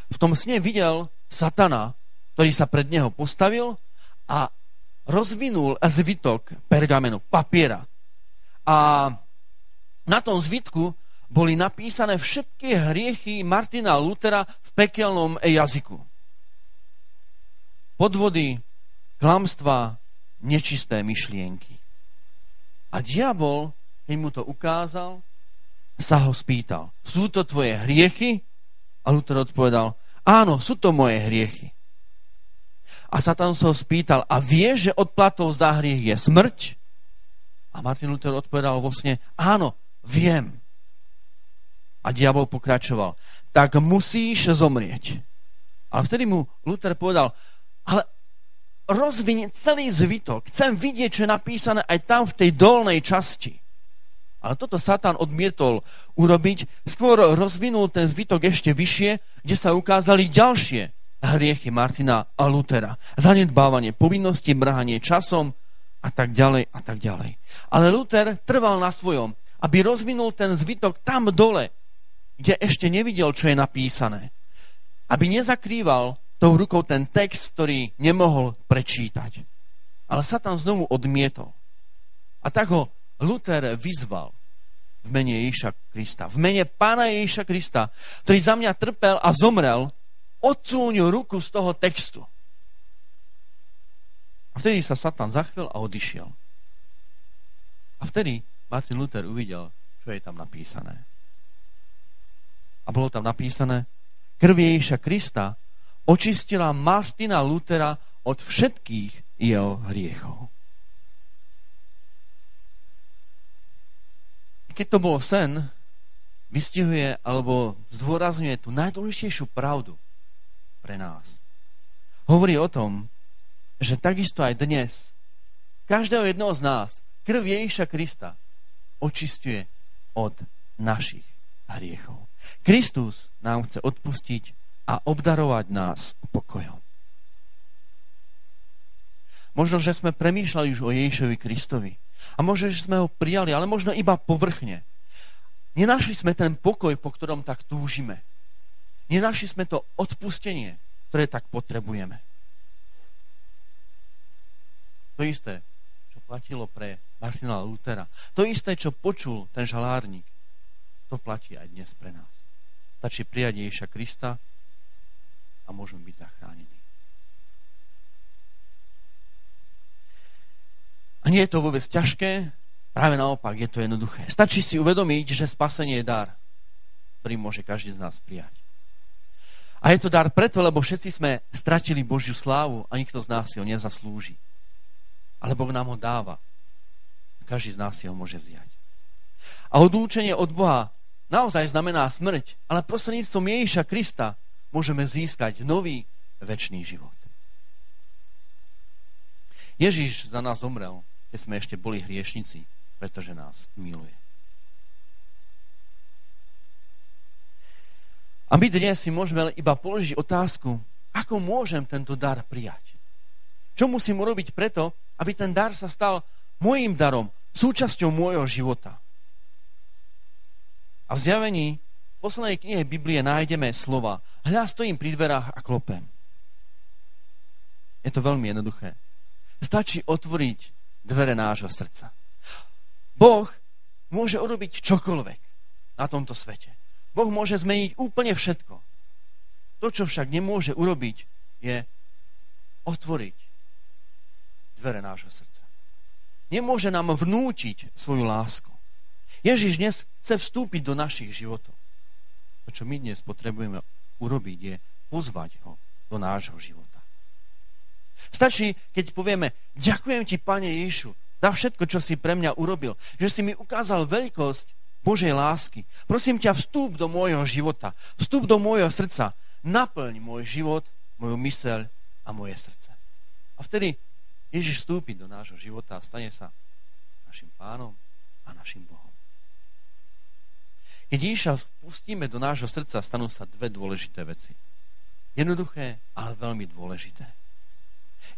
V tom sne videl satana, ktorý sa pred neho postavil a rozvinul zvitok pergamenu, papiera. A na tom zvitku boli napísané všetky hriechy Martina Lutera v pekelnom jazyku. Podvody, klamstva, nečisté myšlienky. A diabol, keď mu to ukázal, sa ho spýtal, sú to tvoje hriechy? A Luther odpovedal, áno, sú to moje hriechy. A Satan sa ho spýtal, a vieš, že odplatou za hriech je smrť? A Martin Luther odpovedal vo sne, áno, viem. A diabol pokračoval. Tak musíš zomrieť. Ale vtedy mu Luther povedal, ale rozvinie celý zvitok. Chcem vidieť, čo je napísané aj tam v tej dolnej časti. Ale toto Satan odmietol urobiť. Skôr rozvinul ten zvitok ešte vyššie, kde sa ukázali ďalšie hriechy Martina a Lutera. Zanedbávanie povinnosti, mrhanie časom a tak ďalej a tak ďalej. Ale Luther trval na svojom, aby rozvinul ten zvitok tam dole, kde ešte nevidel, čo je napísané. Aby nezakrýval tou rukou ten text, ktorý nemohol prečítať. Ale sa tam znovu odmietol. A tak ho Luther vyzval v mene Ježiša Krista, v mene pána Ježiša Krista, ktorý za mňa trpel a zomrel, odsúňu ruku z toho textu. A vtedy sa Satan zachvel a odišiel. A vtedy Martin Luther uvidel, čo je tam napísané a bolo tam napísané, krv Ježiša Krista očistila Martina Lutera od všetkých jeho hriechov. Keď to bol sen, vystihuje alebo zdôrazňuje tú najdôležitejšiu pravdu pre nás. Hovorí o tom, že takisto aj dnes každého jednoho z nás krv Ježiša Krista očistuje od našich hriechov. Kristus nám chce odpustiť a obdarovať nás pokojom. Možno, že sme premýšľali už o Ježišovi Kristovi. A možno, že sme ho prijali, ale možno iba povrchne. Nenašli sme ten pokoj, po ktorom tak túžime. Nenašli sme to odpustenie, ktoré tak potrebujeme. To isté, čo platilo pre Martina Lutera. To isté, čo počul ten žalárnik, to platí aj dnes pre nás. Stačí prijať Ježiša Krista a môžeme byť zachránení. A nie je to vôbec ťažké, práve naopak je to jednoduché. Stačí si uvedomiť, že spasenie je dar. ktorý môže každý z nás prijať. A je to dar preto, lebo všetci sme stratili Božiu slávu a nikto z nás si ho nezaslúži. Ale Boh nám ho dáva. Každý z nás si ho môže vziať. A odlúčenie od Boha naozaj znamená smrť, ale prostredníctvom Ježiša Krista môžeme získať nový väčší život. Ježiš za nás zomrel, keď sme ešte boli hriešnici, pretože nás miluje. A my dnes si môžeme iba položiť otázku, ako môžem tento dar prijať. Čo musím urobiť preto, aby ten dar sa stal môjim darom, súčasťou môjho života. A v zjavení poslednej knihe Biblie nájdeme slova Hľa stojím pri dverách a klopem. Je to veľmi jednoduché. Stačí otvoriť dvere nášho srdca. Boh môže urobiť čokoľvek na tomto svete. Boh môže zmeniť úplne všetko. To, čo však nemôže urobiť, je otvoriť dvere nášho srdca. Nemôže nám vnútiť svoju lásku. Ježiš dnes chce vstúpiť do našich životov. To, čo my dnes potrebujeme urobiť, je pozvať ho do nášho života. Stačí, keď povieme, ďakujem ti, Pane Ježišu, za všetko, čo si pre mňa urobil, že si mi ukázal veľkosť Božej lásky. Prosím ťa, vstúp do môjho života, vstúp do môjho srdca, naplň môj život, moju myseľ a moje srdce. A vtedy Ježiš vstúpi do nášho života a stane sa našim pánom a našim Bohom. Keď Ježiša pustíme do nášho srdca, stanú sa dve dôležité veci. Jednoduché, ale veľmi dôležité.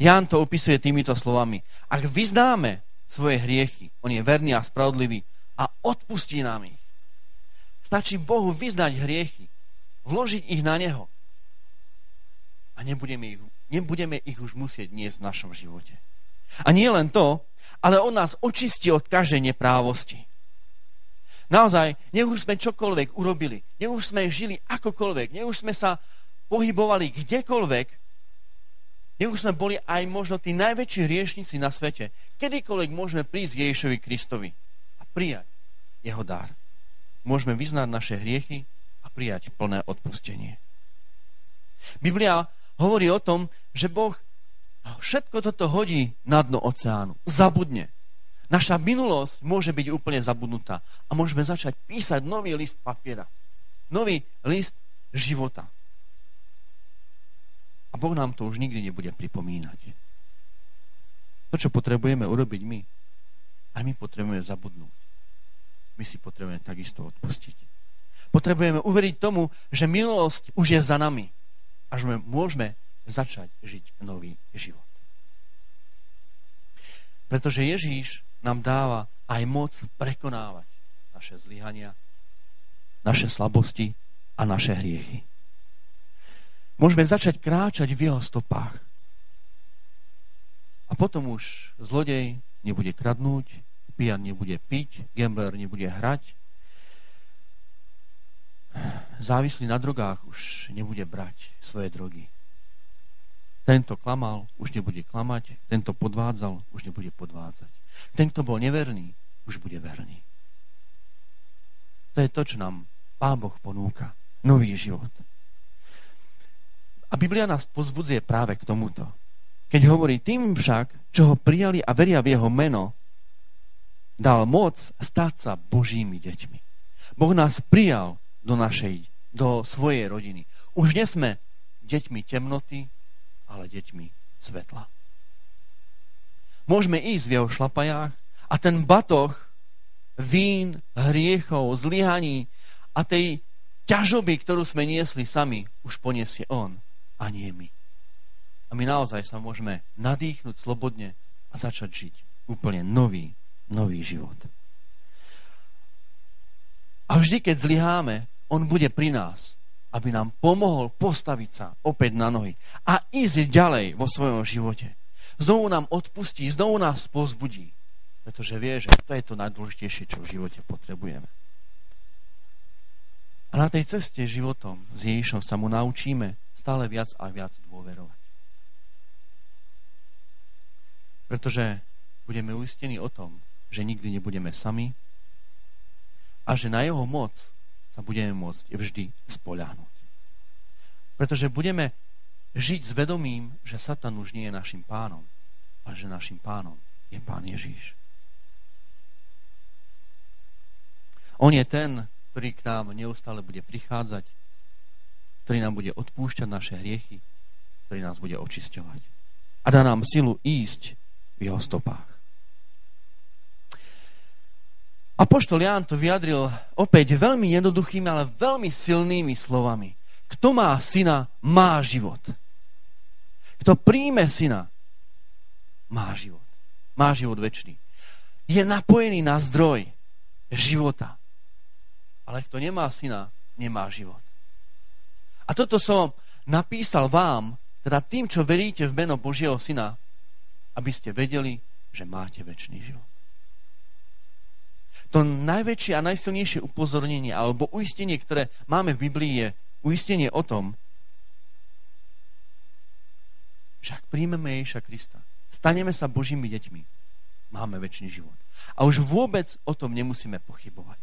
Ján to opisuje týmito slovami. Ak vyznáme svoje hriechy, on je verný a spravodlivý a odpustí nám ich. Stačí Bohu vyznať hriechy, vložiť ich na Neho a nebudeme ich, nebudeme ich už musieť niesť v našom živote. A nie len to, ale On nás očistí od každej neprávosti. Naozaj, nech už sme čokoľvek urobili, nech už sme žili akokoľvek, nech už sme sa pohybovali kdekoľvek, nech už sme boli aj možno tí najväčší hriešnici na svete, kedykoľvek môžeme prísť k Ježišovi Kristovi prijať jeho dar. Môžeme vyznať naše hriechy a prijať plné odpustenie. Biblia hovorí o tom, že Boh všetko toto hodí na dno oceánu. Zabudne. Naša minulosť môže byť úplne zabudnutá a môžeme začať písať nový list papiera. Nový list života. A Boh nám to už nikdy nebude pripomínať. To, čo potrebujeme urobiť my, a my potrebujeme zabudnúť my si potrebujeme takisto odpustiť. Potrebujeme uveriť tomu, že milosť už je za nami a že môžeme začať žiť nový život. Pretože Ježíš nám dáva aj moc prekonávať naše zlyhania, naše slabosti a naše hriechy. Môžeme začať kráčať v jeho stopách. A potom už zlodej nebude kradnúť, pijan nebude piť, gambler nebude hrať, závislý na drogách už nebude brať svoje drogy. Tento klamal, už nebude klamať, tento podvádzal, už nebude podvádzať. Ten, kto bol neverný, už bude verný. To je to, čo nám Pán Boh ponúka. Nový život. A Biblia nás pozbudzuje práve k tomuto. Keď hovorí, tým však, čo ho prijali a veria v jeho meno, dal moc stať sa Božími deťmi. Boh nás prijal do našej, do svojej rodiny. Už nie sme deťmi temnoty, ale deťmi svetla. Môžeme ísť v jeho šlapajách a ten batoh vín, hriechov, zlyhaní a tej ťažoby, ktorú sme niesli sami, už poniesie on a nie my. A my naozaj sa môžeme nadýchnuť slobodne a začať žiť úplne nový nový život. A vždy, keď zlyháme, on bude pri nás, aby nám pomohol postaviť sa opäť na nohy a ísť ďalej vo svojom živote. Znovu nám odpustí, znovu nás pozbudí, pretože vie, že to je to najdôležitejšie, čo v živote potrebujeme. A na tej ceste životom s Ježišom sa mu naučíme stále viac a viac dôverovať. Pretože budeme uistení o tom, že nikdy nebudeme sami a že na jeho moc sa budeme môcť vždy spoľahnúť. Pretože budeme žiť s vedomím, že Satan už nie je našim pánom, ale že našim pánom je pán Ježíš. On je ten, ktorý k nám neustále bude prichádzať, ktorý nám bude odpúšťať naše hriechy, ktorý nás bude očisťovať. A dá nám silu ísť v jeho stopách. Apoštol Ján to vyjadril opäť veľmi jednoduchými, ale veľmi silnými slovami. Kto má syna, má život. Kto príjme syna, má život. Má život väčší. Je napojený na zdroj života. Ale kto nemá syna, nemá život. A toto som napísal vám, teda tým, čo veríte v meno Božieho syna, aby ste vedeli, že máte väčší život to najväčšie a najsilnejšie upozornenie alebo uistenie, ktoré máme v Biblii, je uistenie o tom, že ak príjmeme Ježiša Krista, staneme sa Božími deťmi, máme väčší život. A už vôbec o tom nemusíme pochybovať.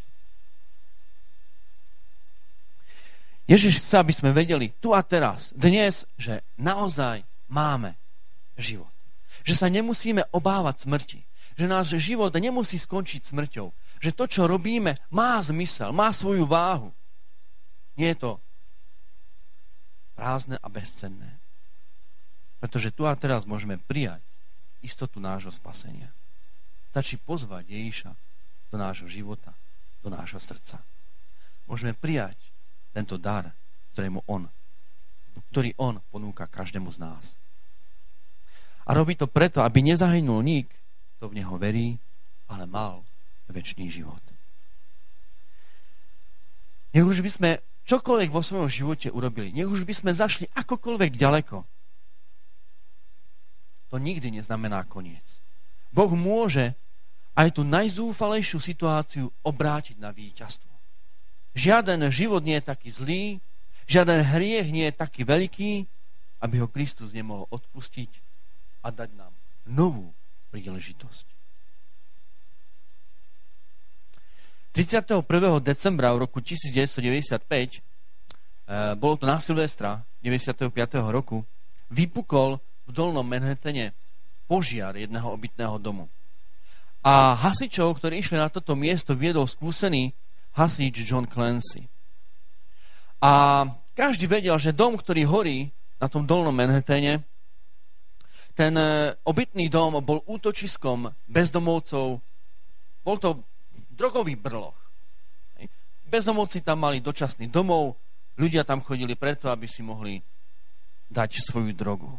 Ježiš chce, aby sme vedeli tu a teraz, dnes, že naozaj máme život. Že sa nemusíme obávať smrti. Že náš život nemusí skončiť smrťou že to, čo robíme, má zmysel, má svoju váhu. Nie je to prázdne a bezcenné. Pretože tu a teraz môžeme prijať istotu nášho spasenia. Stačí pozvať Jejíša do nášho života, do nášho srdca. Môžeme prijať tento dar, ktorému on, ktorý on ponúka každému z nás. A robí to preto, aby nezahynul nik, kto v neho verí, ale mal väčší život. Nech už by sme čokoľvek vo svojom živote urobili, nech už by sme zašli akokoľvek ďaleko, to nikdy neznamená koniec. Boh môže aj tú najzúfalejšiu situáciu obrátiť na víťazstvo. Žiaden život nie je taký zlý, žiaden hriech nie je taký veľký, aby ho Kristus nemohol odpustiť a dať nám novú príležitosť. 31. decembra v roku 1995, e, bolo to na Silvestra 95. roku, vypukol v Dolnom Manhattane požiar jedného obytného domu. A hasičov, ktorí išli na toto miesto, viedol skúsený hasič John Clancy. A každý vedel, že dom, ktorý horí na tom Dolnom Manhattane, ten e, obytný dom bol útočiskom bezdomovcov. Bol to drogový brloch. Bezdomovci tam mali dočasný domov, ľudia tam chodili preto, aby si mohli dať svoju drogu.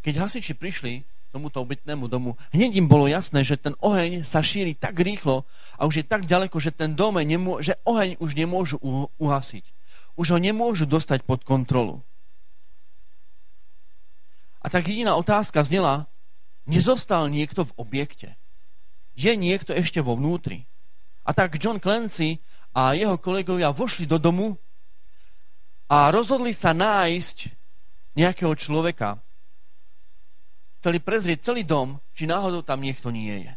Keď hasiči prišli tomuto obytnému domu, hneď im bolo jasné, že ten oheň sa šíri tak rýchlo a už je tak ďaleko, že ten dom nemô- že oheň už nemôžu uhasiť. Už ho nemôžu dostať pod kontrolu. A tak jediná otázka znela, nezostal niekto v objekte je niekto ešte vo vnútri. A tak John Clancy a jeho kolegovia vošli do domu a rozhodli sa nájsť nejakého človeka. Chceli prezrieť celý dom, či náhodou tam niekto nie je.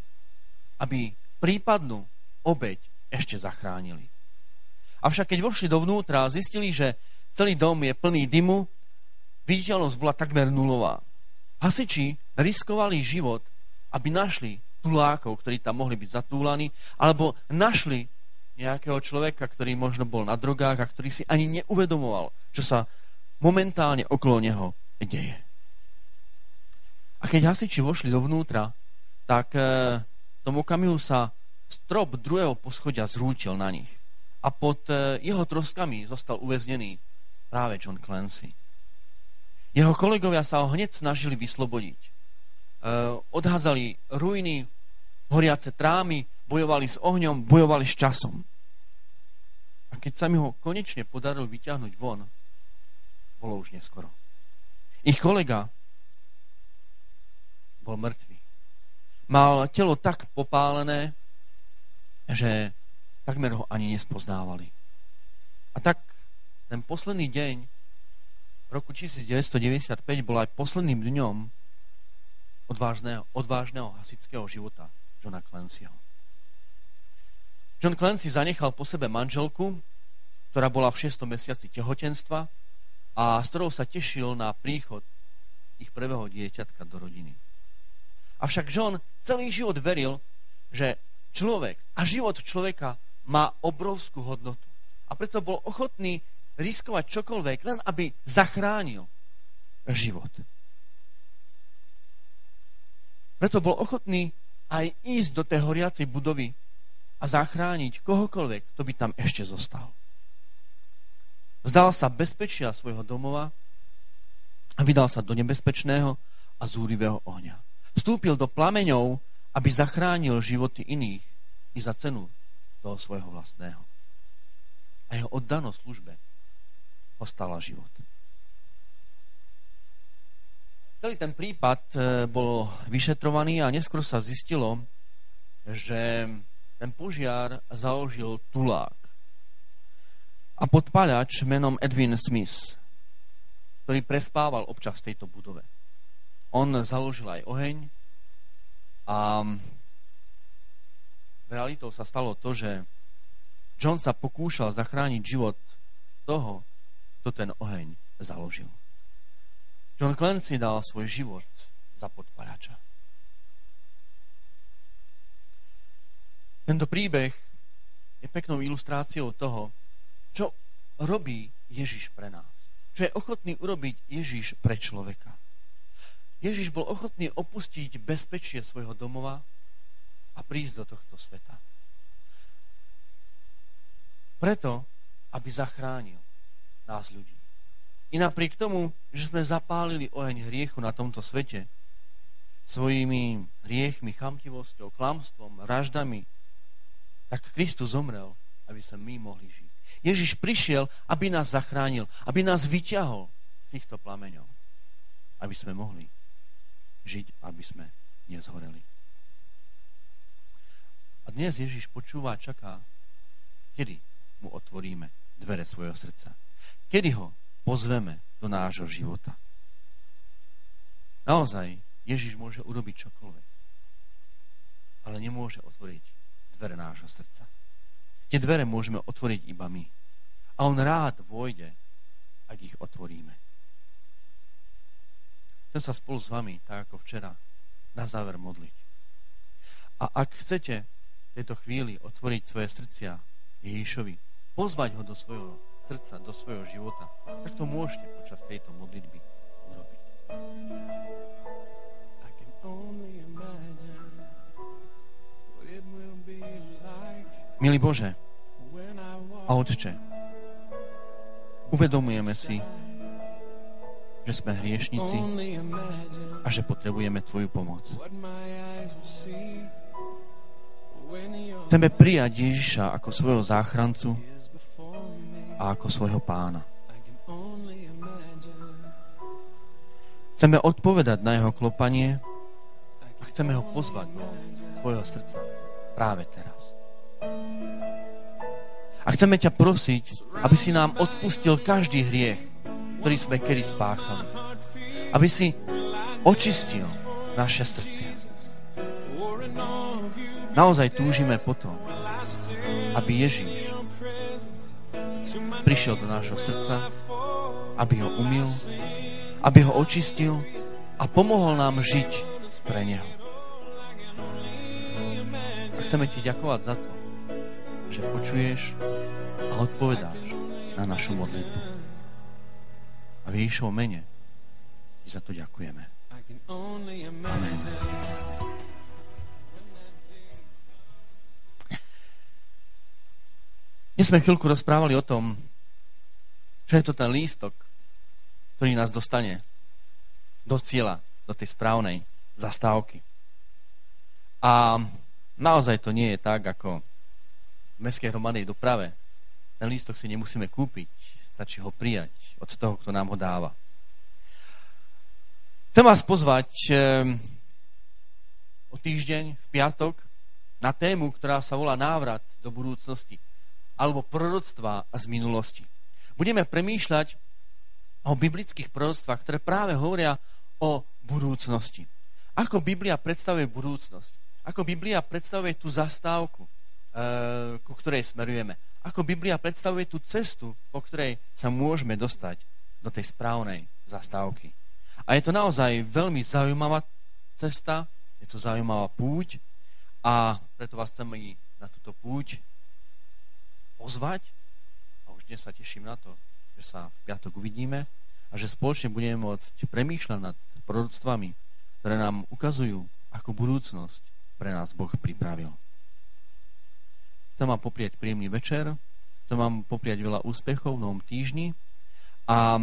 Aby prípadnú obeď ešte zachránili. Avšak keď vošli dovnútra zistili, že celý dom je plný dymu, viditeľnosť bola takmer nulová. Hasiči riskovali život, aby našli tulákov, ktorí tam mohli byť zatúlaní, alebo našli nejakého človeka, ktorý možno bol na drogách a ktorý si ani neuvedomoval, čo sa momentálne okolo neho deje. A keď hasiči vošli dovnútra, tak e, okamihu sa strop druhého poschodia zrútil na nich. A pod e, jeho troskami zostal uväznený práve John Clancy. Jeho kolegovia sa ho hneď snažili vyslobodiť. Eh, odhádzali ruiny, horiace trámy, bojovali s ohňom, bojovali s časom. A keď sa mi ho konečne podarilo vyťahnuť von, bolo už neskoro. Ich kolega bol mŕtvý. Mal telo tak popálené, že takmer ho ani nespoznávali. A tak ten posledný deň roku 1995 bol aj posledným dňom, odvážneho, odvážneho hasického života Johna Clancyho. John Clancy zanechal po sebe manželku ktorá bola v 6. mesiaci tehotenstva a s ktorou sa tešil na príchod ich prvého dieťatka do rodiny. Avšak John celý život veril, že človek a život človeka má obrovskú hodnotu. A preto bol ochotný riskovať čokoľvek, len aby zachránil život. Preto bol ochotný aj ísť do tej horiacej budovy a zachrániť kohokoľvek, kto by tam ešte zostal. Vzdal sa bezpečia svojho domova a vydal sa do nebezpečného a zúrivého ohňa. Vstúpil do plameňov, aby zachránil životy iných i za cenu toho svojho vlastného. A jeho oddanosť službe ostala život. Celý ten prípad e, bol vyšetrovaný a neskôr sa zistilo, že ten požiar založil tulák a podpáľač menom Edwin Smith, ktorý prespával občas v tejto budove. On založil aj oheň a realitou sa stalo to, že John sa pokúšal zachrániť život toho, kto ten oheň založil. John Clancy dal svoj život za podparača. Tento príbeh je peknou ilustráciou toho, čo robí Ježiš pre nás. Čo je ochotný urobiť Ježiš pre človeka. Ježiš bol ochotný opustiť bezpečie svojho domova a prísť do tohto sveta. Preto, aby zachránil nás ľudí. I napriek tomu, že sme zapálili oheň hriechu na tomto svete, svojimi hriechmi, chamtivosťou, klamstvom, vraždami, tak Kristus zomrel, aby sme my mohli žiť. Ježiš prišiel, aby nás zachránil, aby nás vyťahol z týchto plameňov, aby sme mohli žiť, aby sme nezhoreli. A dnes Ježiš počúva a čaká, kedy mu otvoríme dvere svojho srdca. Kedy ho pozveme do nášho života. Naozaj, Ježiš môže urobiť čokoľvek, ale nemôže otvoriť dvere nášho srdca. Tie dvere môžeme otvoriť iba my. A on rád vôjde, ak ich otvoríme. Chcem sa spolu s vami, tak ako včera, na záver modliť. A ak chcete v tejto chvíli otvoriť svoje srdcia Ježišovi, pozvať ho do svojho srdca, do svojho života, tak to môžete počas tejto modlitby urobiť. Milý Bože a Otče, uvedomujeme si, že sme hriešnici a že potrebujeme Tvoju pomoc. Chceme prijať Ježiša ako svojho záchrancu a ako svojho pána. Chceme odpovedať na jeho klopanie a chceme ho pozvať do svojho srdca práve teraz. A chceme ťa prosiť, aby si nám odpustil každý hriech, ktorý sme kedy spáchali. Aby si očistil naše srdcia. Naozaj túžime potom, aby Ježíš prišiel do nášho srdca, aby ho umil, aby ho očistil a pomohol nám žiť pre Neho. A chceme ti ďakovať za to, že počuješ a odpovedáš na našu modlitbu. V Ježišovom mene ti za to ďakujeme. Amen. Dnes sme chvíľku rozprávali o tom, čo je to ten lístok, ktorý nás dostane do cieľa, do tej správnej zastávky. A naozaj to nie je tak, ako v mestskej hromadnej doprave. Ten lístok si nemusíme kúpiť, stačí ho prijať od toho, kto nám ho dáva. Chcem vás pozvať ehm, o týždeň, v piatok, na tému, ktorá sa volá návrat do budúcnosti alebo proroctva z minulosti budeme premýšľať o biblických proroctvách, ktoré práve hovoria o budúcnosti. Ako Biblia predstavuje budúcnosť? Ako Biblia predstavuje tú zastávku, e, ku ktorej smerujeme? Ako Biblia predstavuje tú cestu, po ktorej sa môžeme dostať do tej správnej zastávky. A je to naozaj veľmi zaujímavá cesta, je to zaujímavá púť a preto vás chcem na túto púť pozvať a už dnes sa teším na to, že sa v piatok uvidíme a že spoločne budeme môcť premýšľať nad proroctvami, ktoré nám ukazujú, ako budúcnosť pre nás Boh pripravil. Chcem vám popriať príjemný večer, chcem vám popriať veľa úspechov v novom týždni a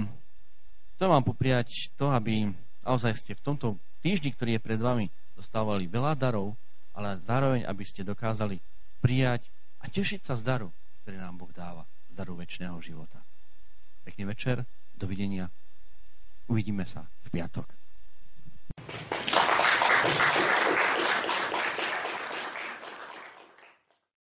chcem vám popriať to, aby naozaj ste v tomto týždni, ktorý je pred vami, dostávali veľa darov, ale zároveň, aby ste dokázali prijať a tešiť sa z daru, ktorý nám Boh dáva, z daru väčšného života. Pekný večer, dovidenia, uvidíme sa v piatok.